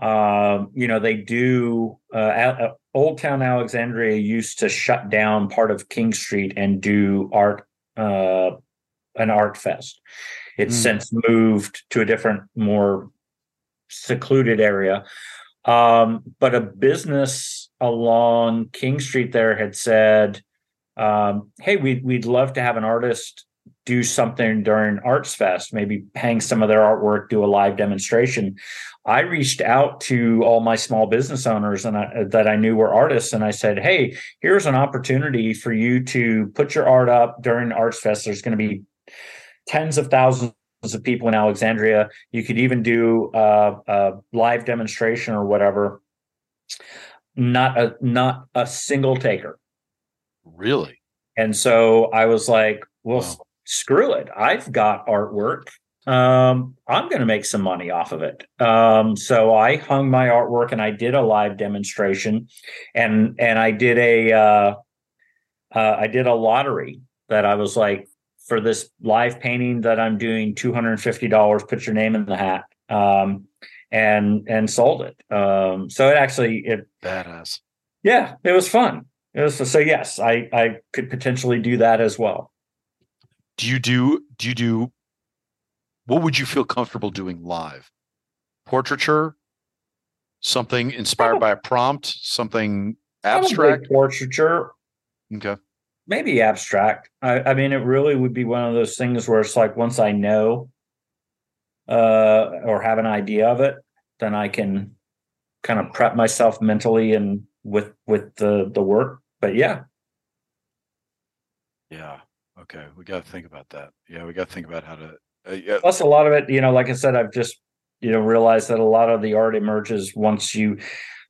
[SPEAKER 2] um, you know, they do, uh, uh, Old Town Alexandria used to shut down part of King Street and do art, uh, an art fest. It's mm. since moved to a different, more secluded area. Um, but a business along King Street there had said, um, "Hey, we'd we'd love to have an artist do something during Arts Fest, maybe hang some of their artwork, do a live demonstration." I reached out to all my small business owners and I, that I knew were artists, and I said, "Hey, here's an opportunity for you to put your art up during Arts Fest. There's going to be tens of thousands of people in Alexandria. You could even do a, a live demonstration or whatever. Not a not a single taker.
[SPEAKER 1] Really?
[SPEAKER 2] And so I was like, well, wow. screw it. I've got artwork. Um, I'm going to make some money off of it. Um, so I hung my artwork and I did a live demonstration, and and I did a uh, uh, I did a lottery that I was like, for this live painting that I'm doing, two hundred and fifty dollars. Put your name in the hat, um, and and sold it. Um, so it actually it
[SPEAKER 1] badass.
[SPEAKER 2] Yeah, it was fun. It was so yes, I I could potentially do that as well.
[SPEAKER 1] Do you do do you do? What would you feel comfortable doing live? Portraiture, something inspired by a prompt, something abstract.
[SPEAKER 2] Portraiture.
[SPEAKER 1] Okay
[SPEAKER 2] maybe abstract. I, I mean, it really would be one of those things where it's like once I know uh, or have an idea of it, then I can kind of prep myself mentally and with with the the work. But yeah,
[SPEAKER 1] yeah, okay, we got to think about that. Yeah, we got to think about how to. Uh, yeah.
[SPEAKER 2] Plus, a lot of it, you know, like I said, I've just you know realized that a lot of the art emerges once you.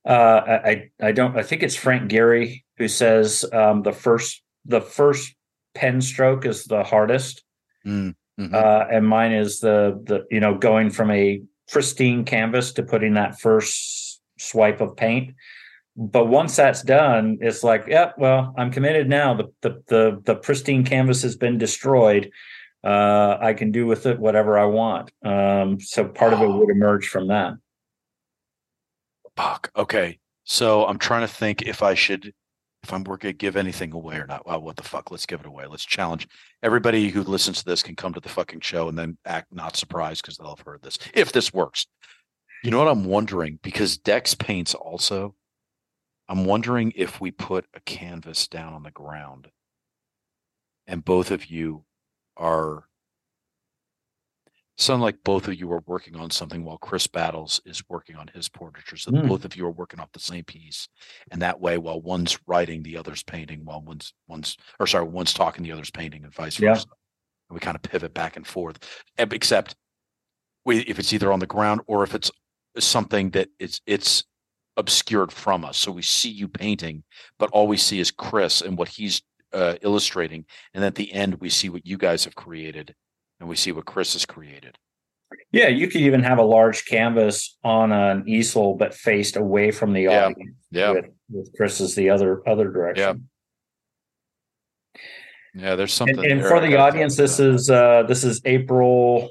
[SPEAKER 2] Uh, I I don't I think it's Frank Gehry who says um, the first the first pen stroke is the hardest. Mm, mm-hmm. Uh, and mine is the the you know going from a pristine canvas to putting that first swipe of paint. But once that's done, it's like, yeah, well, I'm committed now. The the the, the pristine canvas has been destroyed. Uh, I can do with it whatever I want. Um, so part of it would emerge from that.
[SPEAKER 1] Fuck. Okay. So I'm trying to think if I should if I'm working, give anything away or not. Well, what the fuck? Let's give it away. Let's challenge everybody who listens to this can come to the fucking show and then act not surprised because they'll have heard this. If this works, you know what I'm wondering because Dex paints also. I'm wondering if we put a canvas down on the ground and both of you are sound like both of you are working on something while Chris Battles is working on his portraiture. So mm. both of you are working off the same piece. And that way, while one's writing, the other's painting, while one's one's or sorry, one's talking, the other's painting, and vice
[SPEAKER 2] yeah.
[SPEAKER 1] versa. And we kind of pivot back and forth. Except we, if it's either on the ground or if it's something that it's it's obscured from us. So we see you painting, but all we see is Chris and what he's uh, illustrating. And at the end, we see what you guys have created and we see what Chris has created.
[SPEAKER 2] Yeah, you could even have a large canvas on an easel, but faced away from the
[SPEAKER 1] yeah.
[SPEAKER 2] audience.
[SPEAKER 1] Yeah,
[SPEAKER 2] with, with Chris's the other other direction.
[SPEAKER 1] Yeah, yeah. There's something.
[SPEAKER 2] And, and for the audience, this is uh this is April.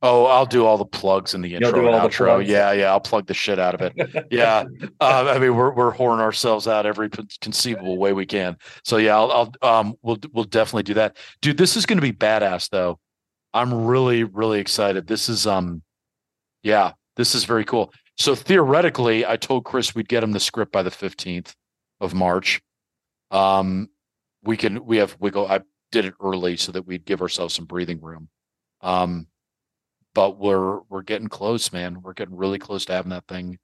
[SPEAKER 1] Oh, I'll do all the plugs in the intro and outro. Yeah, yeah, I'll plug the shit out of it. <laughs> yeah, uh, I mean we're we're whoring ourselves out every conceivable way we can. So yeah, I'll, I'll um we'll we'll definitely do that, dude. This is going to be badass though. I'm really, really excited. This is um yeah, this is very cool. So theoretically, I told Chris we'd get him the script by the 15th of March. Um we can we have wiggle I did it early so that we'd give ourselves some breathing room. Um but we're we're getting close, man. We're getting really close to having that thing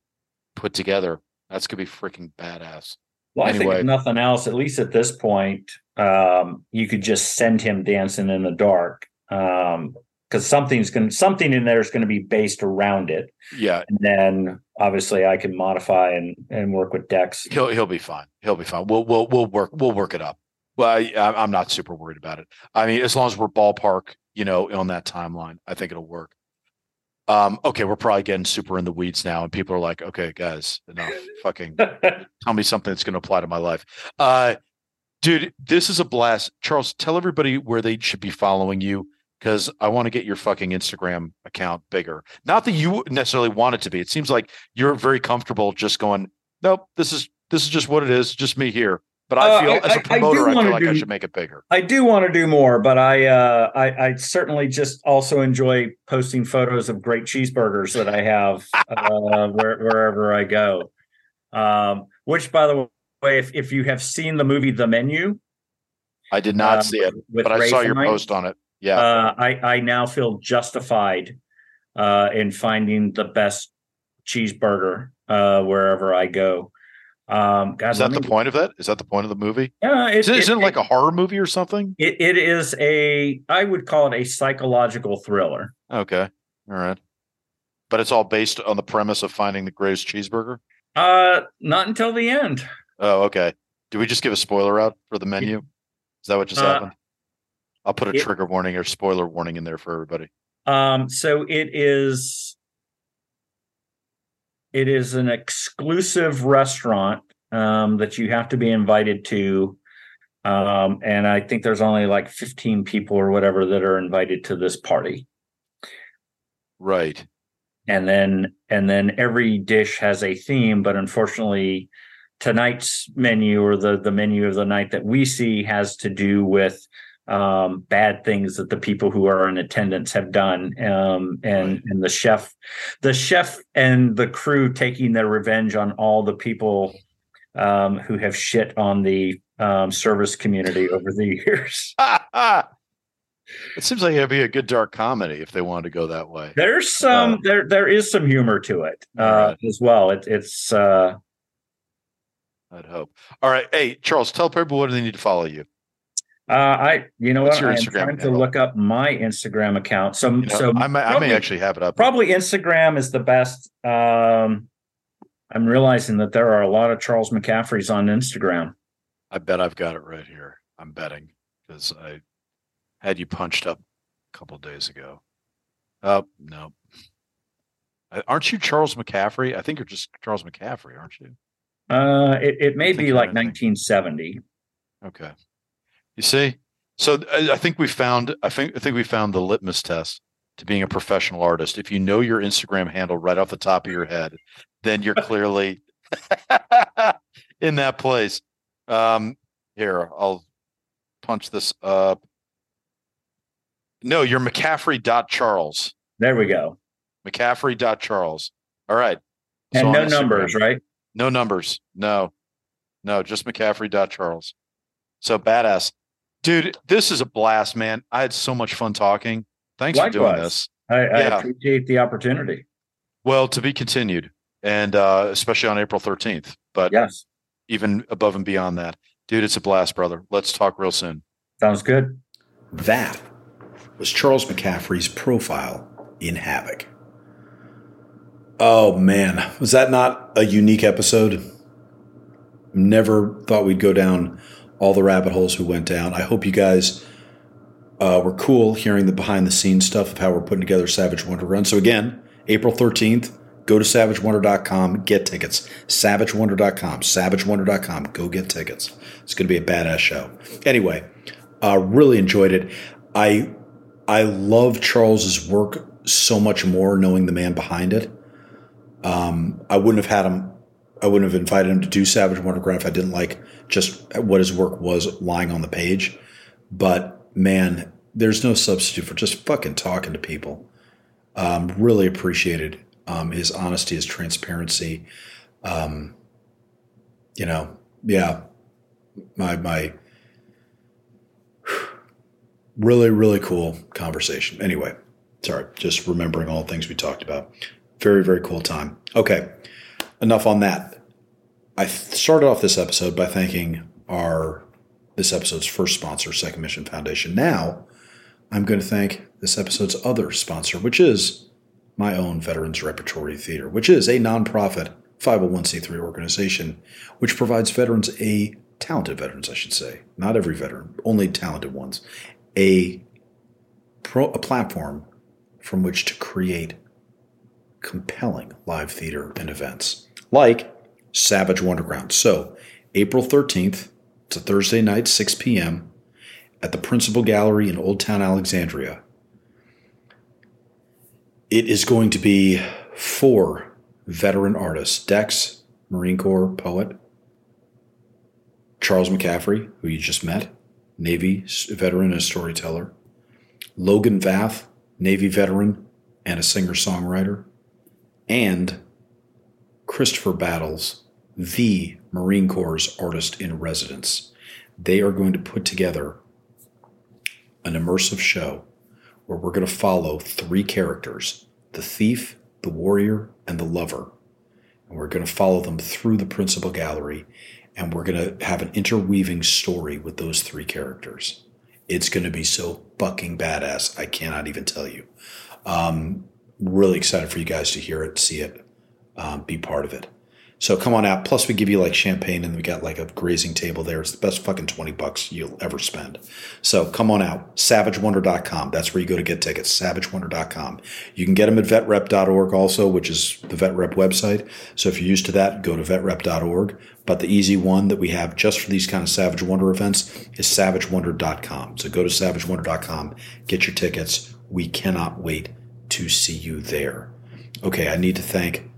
[SPEAKER 1] put together. That's gonna be freaking badass.
[SPEAKER 2] Well, anyway. I think nothing else, at least at this point, um, you could just send him dancing in the dark um because something's going something in there is going to be based around it.
[SPEAKER 1] Yeah.
[SPEAKER 2] And then obviously i can modify and and work with dex.
[SPEAKER 1] He'll he'll be fine. He'll be fine. We'll we'll we'll work we'll work it up. Well I, i'm not super worried about it. I mean as long as we're ballpark you know on that timeline i think it'll work. Um okay we're probably getting super in the weeds now and people are like okay guys enough. <laughs> Fucking tell me something that's going to apply to my life. Uh Dude, this is a blast. Charles, tell everybody where they should be following you because I want to get your fucking Instagram account bigger. Not that you necessarily want it to be. It seems like you're very comfortable just going, nope, this is this is just what it is, just me here. But I
[SPEAKER 2] Uh,
[SPEAKER 1] feel
[SPEAKER 2] I-
[SPEAKER 1] as a promoter,
[SPEAKER 2] do
[SPEAKER 1] I, feel
[SPEAKER 2] wanna
[SPEAKER 1] like I should make it bigger.
[SPEAKER 2] I do want to do more, but I, uh, I I certainly just also enjoy posting photos of great cheeseburgers that I have uh, <laughs> where, wherever I go. Um, which, by the way, if, if you have seen the movie The Menu,
[SPEAKER 1] I did not
[SPEAKER 2] uh,
[SPEAKER 1] see it, but I saw your post on it. Yeah.
[SPEAKER 2] Uh, I I now feel justified uh, in finding the best cheeseburger uh, wherever I go. Um, God,
[SPEAKER 1] is that
[SPEAKER 2] let
[SPEAKER 1] the point of that? Is that the point of the movie?
[SPEAKER 2] Yeah, it,
[SPEAKER 1] Is it,
[SPEAKER 2] it
[SPEAKER 1] like a horror movie or something?
[SPEAKER 2] it, it is a I would call it a psychological thriller.
[SPEAKER 1] Okay. All right. But it's all based on the premise of finding the greatest cheeseburger.
[SPEAKER 2] Uh, not until the end.
[SPEAKER 1] Oh, okay. Do we just give a spoiler out for the menu? Is that what just
[SPEAKER 2] Uh,
[SPEAKER 1] happened? I'll put a
[SPEAKER 2] it-
[SPEAKER 1] trigger warning or spoiler warning in there for everybody.
[SPEAKER 2] Um, so it is. It is an exclusive restaurant um, that you have to be invited to, um, and I think there's only like 15 people or whatever that are invited to this party.
[SPEAKER 1] Right.
[SPEAKER 2] and then and then every dish has a theme but unfortunately tonight's menu or the the menu of the night that we see has to do with um bad things that the people who are in attendance have done um and and the chef the chef and the crew taking their revenge on all the people um who have shit on the um service community over the years <laughs>
[SPEAKER 1] it seems like it'd be a good dark comedy if they wanted to go that way.
[SPEAKER 2] there's some there there is some humor to it uh
[SPEAKER 1] Right.
[SPEAKER 2] as well it, it's uh
[SPEAKER 1] I'd hope. All right. Hey, Charles, tell people where they need to follow you.
[SPEAKER 2] Uh, I, you know
[SPEAKER 1] What's
[SPEAKER 2] what? I'm trying to look up my Instagram account. So,
[SPEAKER 1] You know,
[SPEAKER 2] so
[SPEAKER 1] I, may, I may actually have it up.
[SPEAKER 2] probably Instagram is the best. Um, I'm realizing that there are a lot of Charles McCaffreys on Instagram.
[SPEAKER 1] I bet I've got it right here. I'm betting because I had you punched up a couple days ago. Oh, no. Uh, Aren't you Charles McCaffrey? I think you're just Charles McCaffrey, aren't you?
[SPEAKER 2] Uh, it, it may be like
[SPEAKER 1] right,
[SPEAKER 2] 1970.
[SPEAKER 1] Okay. You see, so I, I think we found. I think I think we found the litmus test to being a professional artist. If you know your Instagram handle right off the top of your head, then you're clearly <laughs> in that place. Um, here, I'll punch this up. No, you're McCaffrey.Charles.
[SPEAKER 2] There we go.
[SPEAKER 1] McCaffrey.Charles. All right.
[SPEAKER 2] And
[SPEAKER 1] So
[SPEAKER 2] no
[SPEAKER 1] Instagram-
[SPEAKER 2] numbers, right?
[SPEAKER 1] no numbers. No, no, just McCaffrey.Charles. So badass. Dude, this is a blast, man. I had so much fun talking. Thanks for doing this.
[SPEAKER 2] I, I
[SPEAKER 1] Yeah.
[SPEAKER 2] appreciate the opportunity.
[SPEAKER 1] Well, to be continued, and uh, especially on April 13th, but
[SPEAKER 2] Yes.
[SPEAKER 1] even above and beyond that. Dude, it's a blast, brother. Let's talk real soon.
[SPEAKER 2] Sounds good.
[SPEAKER 4] That was Charles McCaffrey's profile in Havoc. Oh man, was that not a unique episode? Never thought we'd go down all the rabbit holes we went down. I hope you guys uh, were cool hearing the behind the scenes stuff of how we're putting together Savage Wonderground. So again, April 13th, go to savagewonder.com, get tickets. Savagewonder.com, savagewonder.com, go get tickets. It's going to be a badass show. Anyway, uh, really enjoyed it. I I love Charles's work so much more knowing the man behind it. Um, I wouldn't have had him. I wouldn't have invited him to do Savage Wonderground if I didn't like just what his work was lying on the page. But man, there's no substitute for just fucking talking to people. Um, really appreciated um, his honesty, his transparency. Um, you know, yeah, my my <sighs> really really cool conversation. Anyway, sorry, just remembering all the things we talked about. Very very cool time. Okay, enough on that. I started off this episode by thanking our this episode's first sponsor, Second Mission Foundation. Now, I'm going to thank this episode's other sponsor, which is my own Veterans Repertory Theater, which is a nonprofit 501c3 organization which provides veterans a talented veterans, I should say, not every veteran, only talented ones, a pro, a platform from which to create compelling live theater and events like Savage Wonderground. So, April 13th
[SPEAKER 1] It's a Thursday night, 6 p.m., at the Principle Gallery in Old Town Alexandria. It is going to be four veteran artists Dex, Marine Corps poet, Charles McCaffrey, who you just met, Navy veteran and storyteller, Logan Vath, Navy veteran and a singer songwriter, and Christopher Battles, the Marine Corps artist in residence. They are going to put together an immersive show where we're going to follow three characters the thief, the warrior, and the lover. And we're going to follow them through the principle gallery, and we're going to have an interweaving story with those three characters. It's going to be so fucking badass. I cannot even tell you. Um, really excited for you guys to hear it, see it, um, be part of it. So come on out. Plus, we give you like champagne and we got like a grazing table there. It's the best fucking 20 bucks you'll ever spend. So come on out. SavageWonder.com. That's where you go to get tickets. SavageWonder.com. You can get them at vetrep.org also, which is the VetRep website. So if you're used to that, go to vetrep.org. But the easy one that we have just for these kind of Savage Wonder events is SavageWonder.com. So go to SavageWonder.com, get your tickets. We cannot wait to see you there. Okay, I need to thank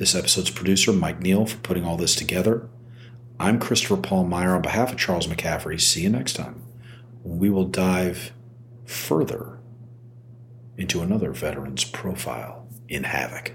[SPEAKER 1] this episode's producer, Mike Neal, for putting all this together. I'm Christopher Paul Meyer on behalf of Charles McCaffrey. See you next time when we will dive further into another veteran's profile in Havoc.